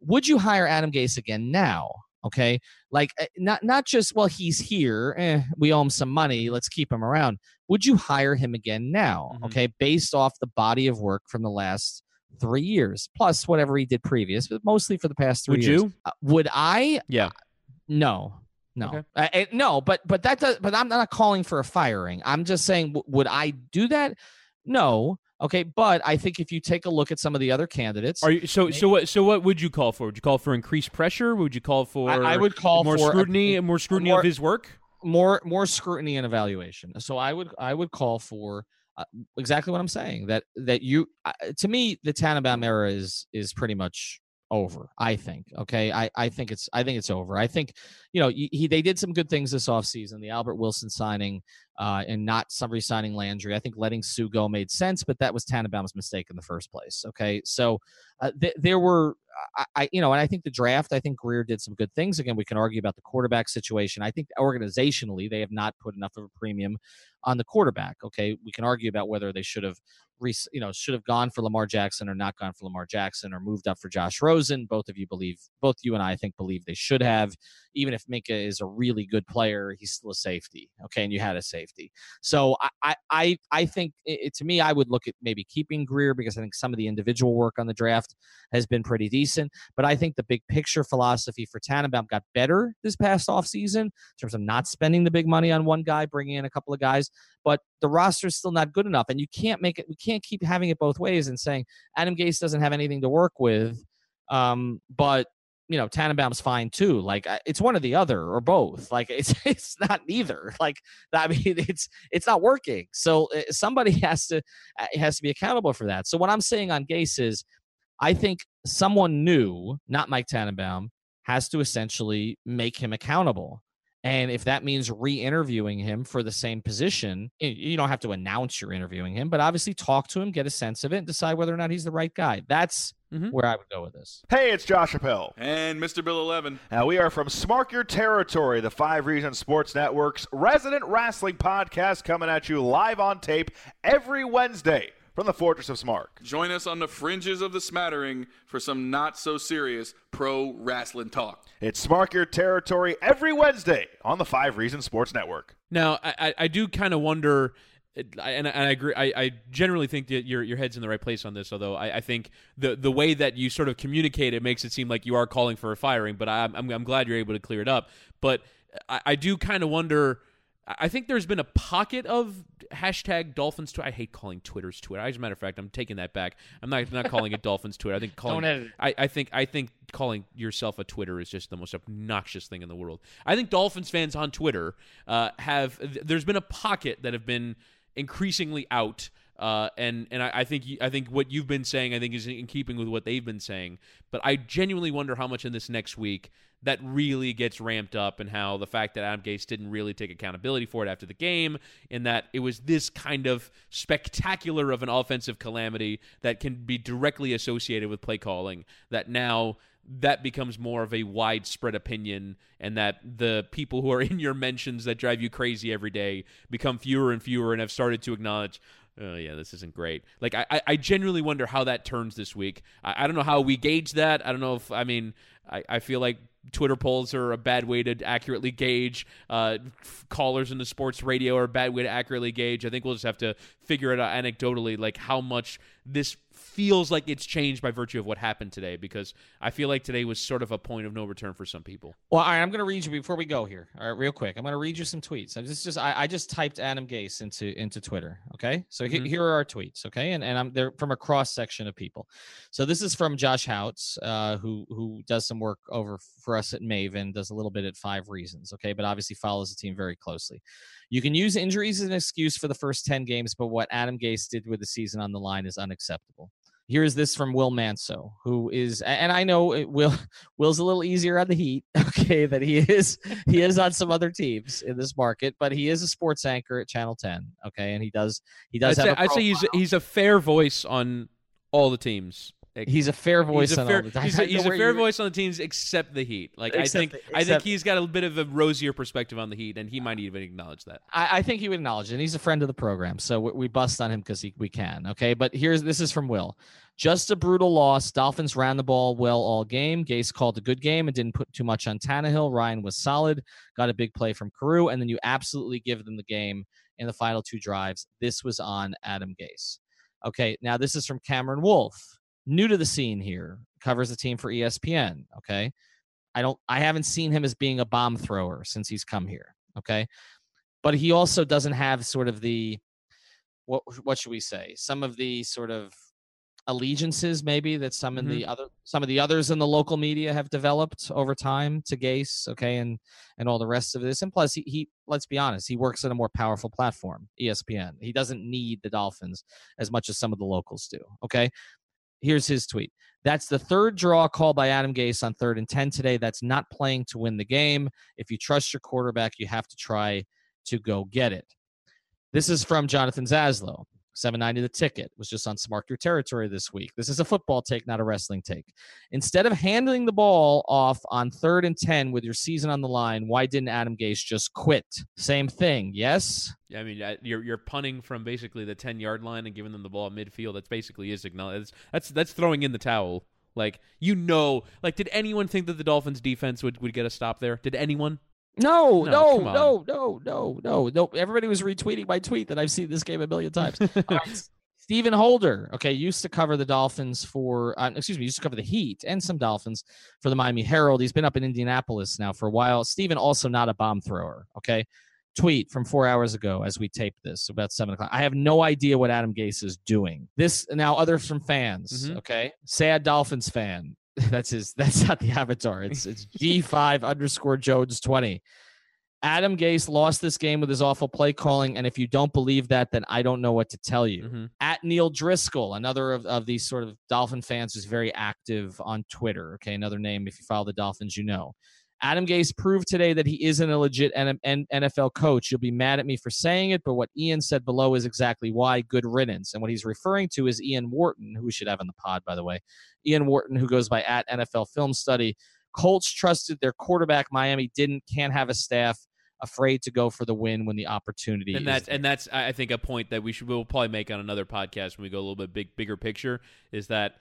Would you hire Adam Gase again now? Okay, like eh, not not just well he's here, eh, we owe him some money, let's keep him around. Would you hire him again now? Mm-hmm. Okay, based off the body of work from the last three years plus whatever he did previous, but mostly for the past three would years. you? Uh, would I? Yeah. Uh, no, no, okay. uh, no. But but that does. But I'm not calling for a firing. I'm just saying, w- would I do that? No. Okay, but I think if you take a look at some of the other candidates, are you so maybe, so what so what would you call for? Would you call for increased pressure? Would you call for I, I would call more for scrutiny and more scrutiny more, of his work? More more scrutiny and evaluation. So I would I would call for uh, exactly what I'm saying that that you uh, to me the Tannenbaum era is is pretty much over i think okay i i think it's i think it's over i think you know he they did some good things this offseason the albert wilson signing uh, and not somebody signing Landry. I think letting Suh go made sense, but that was Tannenbaum's mistake in the first place. Okay, so uh, th- there were, I, I, you know, and I think the draft. I think Grier did some good things. Again, we can argue about the quarterback situation. I think organizationally they have not put enough of a premium on the quarterback. Okay, we can argue about whether they should have you know, should have gone for Lamar Jackson or not gone for Lamar Jackson or moved up for Josh Rosen. Both of you believe, both you and I, I think, believe they should have. Even if Minkah is a really good player, he's still a safety. Okay, and you had a safety. So I, I, I think it, to me, I would look at maybe keeping Grier because I think some of the individual work on the draft has been pretty decent. But I think the big picture philosophy for Tannenbaum got better this past offseason in terms of not spending the big money on one guy, bringing in a couple of guys. But the roster is still not good enough, and you can't make it. We can't keep having it both ways and saying Adam Gase doesn't have anything to work with, um, but you know Tannenbaum's fine too. Like it's one or the other or both. Like it's it's not neither. Like I mean it's it's not working. So uh, somebody has to uh, has to be accountable for that. So what I'm saying on Gase is, I think someone new, not Mike Tannenbaum, has to essentially make him accountable. And if that means re interviewing him for the same position, you don't have to announce you're interviewing him, but obviously talk to him, get a sense of it, and decide whether or not he's the right guy. That's mm-hmm. where I would go with this. Hey, it's Josh Appel. And Mr. Bill 11. Now, we are from Smark Your Territory, the Five Reasons Sports Network's resident wrestling podcast, coming at you live on tape every Wednesday from the Fortress of Smark. Join us on the fringes of the smattering for some not so serious pro wrestling talk. It's Smark Your Territory every Wednesday on the Five Reasons Sports Network. Now, I, I do kind of wonder. And I, agree. I, I, generally think that your your head's in the right place on this. Although I, I, think the the way that you sort of communicate it makes it seem like you are calling for a firing. But I'm I'm, I'm glad you're able to clear it up. But I, I do kind of wonder I think there's been a pocket of hashtag Dolphins Twitter. I hate calling Twitter's Twitter. As a matter of fact, I'm taking that back. I'm not not calling it Dolphins Twitter. I think calling. I, I think I think calling yourself a Twitter is just the most obnoxious thing in the world. I think Dolphins fans on Twitter uh, have. There's been a pocket that have been increasingly out Uh, and and I, I think I think what you've been saying I think is in keeping with what they've been saying. But I genuinely wonder how much in this next week that really gets ramped up and how the fact that Adam Gase didn't really take accountability for it after the game and that it was this kind of spectacular of an offensive calamity that can be directly associated with play calling that now that becomes more of a widespread opinion and that the people who are in your mentions that drive you crazy every day become fewer and fewer and have started to acknowledge oh yeah, this isn't great. Like I, I genuinely wonder how that turns this week. I, I don't know how we gauge that. I don't know if I mean I, I feel like Twitter polls are a bad way to accurately gauge. Uh, callers in the sports radio are a bad way to accurately gauge. I think we'll just have to figure it out anecdotally, like how much this feels like it's changed by virtue of what happened today because I feel like today was sort of a point of no return for some people. Well, all right, I'm going to read you before we go here. All right, real quick. I'm going to read you some tweets. I just just I, I just typed Adam Gase into into Twitter. Okay, so mm-hmm. he, here are our tweets. Okay, and and I'm they're from a cross section of people. So this is from Josh Houtz, uh, who who does some work over for us at Maven, does a little bit at Five Reasons. Okay, but obviously follows the team very closely. You can use injuries as an excuse for the first 10 games, but what Adam Gase did with the season on the line is unacceptable. Here's this from Will Manso, who is, and I know it, Will Will's a little easier on the Heat, okay, that he is he is on some other teams in this market, but he is a sports anchor at Channel 10, okay, and he does he does I'd have. Say, I'd say he's he's a fair voice on all the teams. He's a fair voice he's a fair, He's a, he's a fair voice on the teams except the Heat. Like I think the, I think he's got a bit of a rosier perspective on the Heat, and he might even acknowledge that. I, I think he would acknowledge it. And he's a friend of the program, so we, we bust on him because we can. Okay, but here's this is from Will. Just a brutal loss. Dolphins ran the ball well all game. Gase called a good game and didn't put too much on Tannehill. Ryan was solid. Got a big play from Carroo, and then you absolutely give them the game in the final two drives. This was on Adam Gase. Okay, now this is from Cameron Wolfe new to the scene here, covers the team for ESPN. Okay. I don't, I haven't seen him as being a bomb thrower since he's come here. Okay. But he also doesn't have sort of the, what, what should we say? Some of the sort of allegiances maybe that some mm-hmm. in the other some of the others in the local media have developed over time to Gase, okay, and and all the rest of this. And plus, he, he let's be honest, he works at a more powerful platform, ESPN. He doesn't need the Dolphins as much as some of the locals do. Okay, Here's his tweet. That's the third draw call by Adam Gase on third and 10 today. That's not playing to win the game. If you trust your quarterback, you have to try to go get it. This is from Jonathan Zaslow. 790 the ticket was just on Smark Your Territory this week. This is a football take, not a wrestling take. Instead of handling the ball off on third and 10 with your season on the line, why didn't Adam Gase just quit? Same thing, yes? yeah, I mean, uh, you're you're punting from basically the 10 yard line and giving them the ball midfield. That's basically is. That's, that's, that's throwing in the towel. Like, you know, like, did anyone think that the Dolphins defense would, would get a stop there? Did anyone? No, no, no, no, no, no, no. Everybody was retweeting my tweet that I've seen this game a million times. right. Stephen Holder, okay, used to cover the Dolphins for, uh, excuse me, used to cover the Heat and some Dolphins for the Miami Herald. He's been up in Indianapolis now for a while. Stephen, also not a bomb thrower, okay? Tweet from four hours ago as we taped this, about seven o'clock. I have no idea what Adam Gase is doing. This now, others from fans, mm-hmm. okay? Sad Dolphins fan that's his that's not the avatar. It's it's g5 underscore jones 20 adam gase lost this game with his awful play calling and if you don't believe that then i don't know what to tell you. Mm-hmm. at neil driscoll another of, of these sort of dolphin fans who's very active on twitter okay? Another name if you follow the dolphins you know Adam Gase proved today that he isn't a legit NFL coach. You'll be mad at me for saying it, but what Ian said below is exactly why. Good riddance. And what he's referring to is Ian Wharton, who we should have in the pod, by the way. Ian Wharton, who goes by at NFL Film Study. Colts trusted their quarterback. Miami didn't. Can't have a staff afraid to go for the win when the opportunity. And that's and that's I think a point that we should we'll probably make on another podcast when we go a little bit big bigger picture is that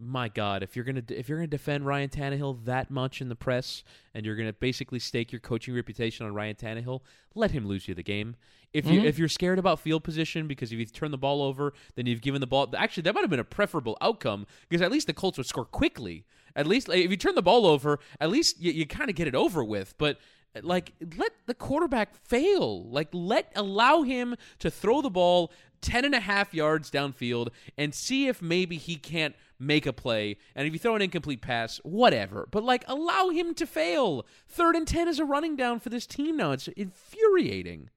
my God, if you're gonna if you're gonna defend Ryan Tannehill that much in the press, and you're gonna basically stake your coaching reputation on Ryan Tannehill, let him lose you the game. If you mm-hmm. if you're scared about field position because if you turn the ball over, then you've given the ball. Actually, that might have been a preferable outcome because at least the Colts would score quickly. At least like, if you turn the ball over, at least you, you kind of get it over with. But like let the quarterback fail like let allow him to throw the ball 10 and a half yards downfield and see if maybe he can't make a play. And if you throw an incomplete pass, whatever. But like allow him to fail. Third and 10 is a running down for this team now. It's infuriating.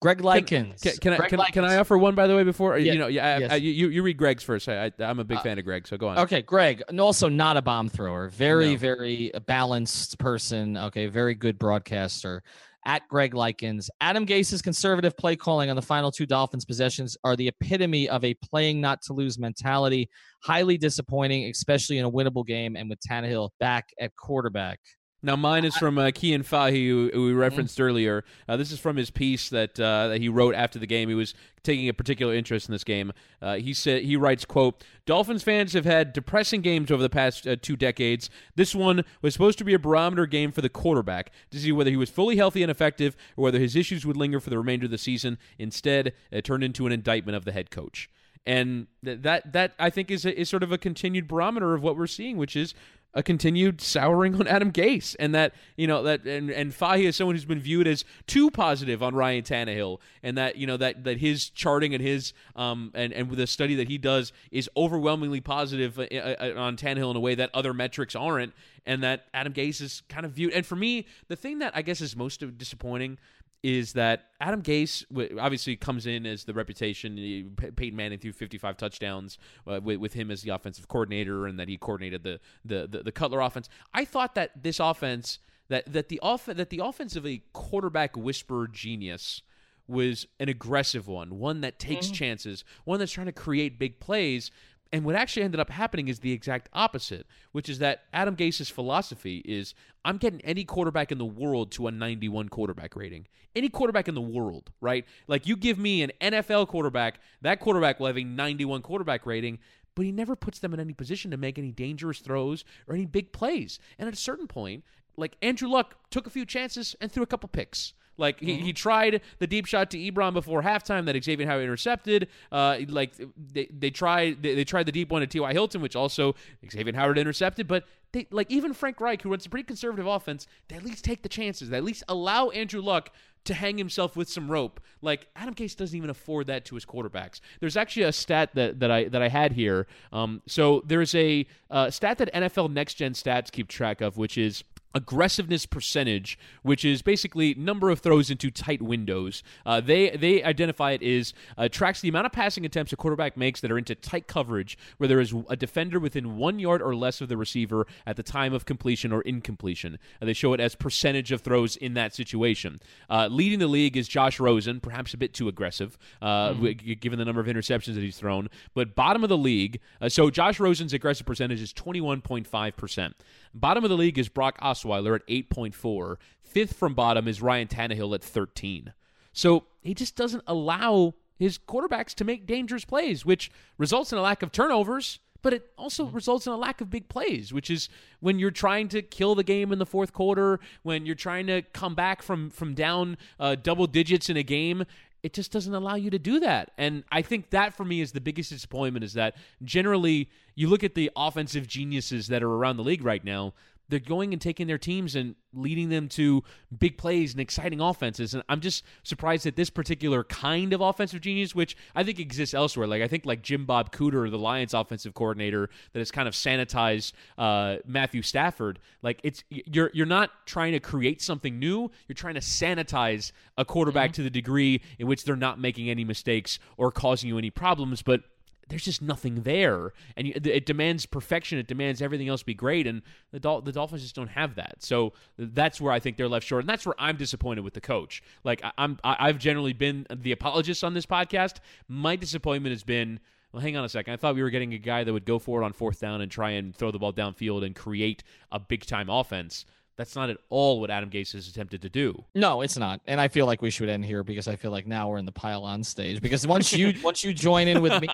Greg Likens. Can, can, can Greg I can, Likens. can, I offer one by the way before Yeah, you know? Yeah, I- yes. I- you you read Greg's first. I, I, am a big Uh, fan of Greg, so go on. Okay, Greg, and also not a bomb thrower. Very, No. very balanced person. Okay, very good broadcaster. At Greg Likens, Adam Gase's conservative play calling on the final two Dolphins possessions are the epitome of a playing not to lose mentality. Highly disappointing, especially in a winnable game and with Tannehill back at quarterback. Now, mine is from uh, Cian Fahey, who, who we Mm-hmm. referenced earlier. Uh, this is from his piece that uh, that he wrote after the game. He was taking a particular interest in this game. Uh, he said he writes, "quote Dolphins fans have had depressing games over the past uh, two decades. This one was supposed to be a barometer game for the quarterback to see whether he was fully healthy and effective, or whether his issues would linger for the remainder of the season. Instead, it turned into an indictment of the head coach." And that that I think is a, is sort of a continued barometer of what we're seeing, which is a continued souring on Adam Gase, and that you know that and and Fahey is someone who's been viewed as too positive on Ryan Tannehill, and that you know that that his charting and his um and and the study that he does is overwhelmingly positive uh, uh, on Tannehill in a way that other metrics aren't, and that Adam Gase is kind of viewed. And for me, the thing that I guess is most disappointing is that Adam Gase obviously comes in as the reputation. Peyton Manning threw 55 touchdowns uh, with, with him as the offensive coordinator, and that he coordinated the, the the the Cutler offense. I thought that this offense that that the off that the offense of a quarterback whisperer genius was an aggressive one, one that takes chances, one that's trying to create big plays. And what actually ended up happening is the exact opposite, which is that Adam Gase's philosophy is I'm getting any quarterback in the world to a 91 quarterback rating. Any quarterback in the world, right? Like you give me an NFL quarterback, that quarterback will have a 91 quarterback rating, but he never puts them in any position to make any dangerous throws or any big plays. And at a certain point, like Andrew Luck took a few chances and threw a couple picks. Like he, he tried the deep shot to Ebron before halftime that Xavier Howard intercepted. Uh, like they, they tried they, they tried the deep one to T.Y. Hilton, which also Xavier Howard intercepted. But they like even Frank Reich, who runs a pretty conservative offense, they at least take the chances. They at least allow Andrew Luck to hang himself with some rope. Like Adam Gase doesn't even afford that to his quarterbacks. There's actually a stat that, that I that I had here. Um, so there's a uh, stat that NFL Next Gen Stats keep track of, which is aggressiveness percentage, which is basically number of throws into tight windows. Uh, they they identify it as uh, tracks the amount of passing attempts a quarterback makes that are into tight coverage, where there is a defender within one yard or less of the receiver at the time of completion or incompletion. Uh, they show it as percentage of throws in that situation. Uh, leading the league is Josh Rosen, perhaps a bit too aggressive, uh, w- given the number of interceptions that he's thrown. But bottom of the league, uh, so Josh Rosen's aggressive percentage is twenty one point five percent. Bottom of the league is Brock Osweiler at 8.4. Fifth from bottom is Ryan Tannehill at 13. So he just doesn't allow his quarterbacks to make dangerous plays, which results in a lack of turnovers, but it also results in a lack of big plays, which is when you're trying to kill the game in the fourth quarter, when you're trying to come back from from down uh, double digits in a game. It just doesn't allow you to do that. And I think that for me is the biggest disappointment is that generally you look at the offensive geniuses that are around the league right now, they're going and taking their teams and leading them to big plays and exciting offenses. And I'm just surprised that this particular kind of offensive genius, which I think exists elsewhere, like I think like Jim Bob Cooter, the Lions offensive coordinator, that has kind of sanitized uh, Matthew Stafford. Like it's you're you're not trying to create something new. You're trying to sanitize a quarterback to the degree in which they're not making any mistakes or causing you any problems, but there's just nothing there, and it demands perfection. It demands everything else be great, and the Dol- the Dolphins just don't have that. So that's where I think they're left short, and that's where I'm disappointed with the coach. Like I, I'm, I- I've generally been the apologist on this podcast. My disappointment has been. Well, hang on a second. I thought we were getting a guy that would go for it on fourth down and try and throw the ball downfield and create a big time offense. That's not at all what Adam Gase has attempted to do. No, it's not. And I feel like we should end here because I feel like now we're in the pile on stage. Because once you once you join in with me,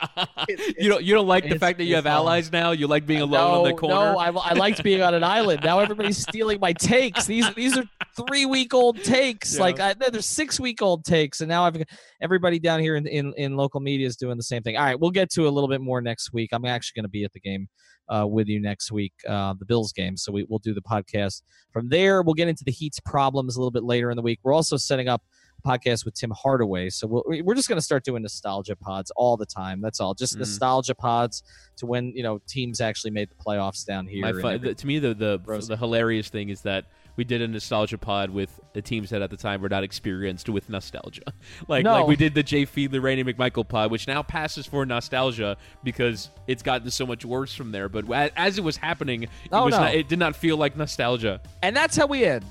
you don't you don't like the fact that you have allies now. You like being uh, alone no, on the corner. No, I, I liked being on an island. Now everybody's stealing my takes. These these are three week old takes. Yeah. Like I, they're six week old takes, and now I've everybody down here in, in in local media is doing the same thing. All right, we'll get to a little bit more next week. I'm actually going to be at the game uh, with you next week, uh, the Bills game. So we, we'll do the podcast from there. We'll get into the Heat's problems a little bit later in the week. We're also setting up a podcast with Tim Hardaway. So we'll, we're just going to start doing nostalgia pods all the time. That's all. Just Mm. nostalgia pods to when you know teams actually made the playoffs down here. Fun, the, to me, the the the hilarious thing is that we did a nostalgia pod with the teams that at the time were not experienced with nostalgia. like No. like we did the Jay Fiedler, Randy McMichael pod, which now passes for nostalgia because it's gotten so much worse from there. But as it was happening, it Oh, was no. not, it did not feel like nostalgia. And that's how we end.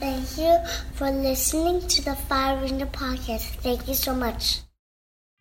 Thank you for listening to the Fire Ringer podcast. Thank you so much.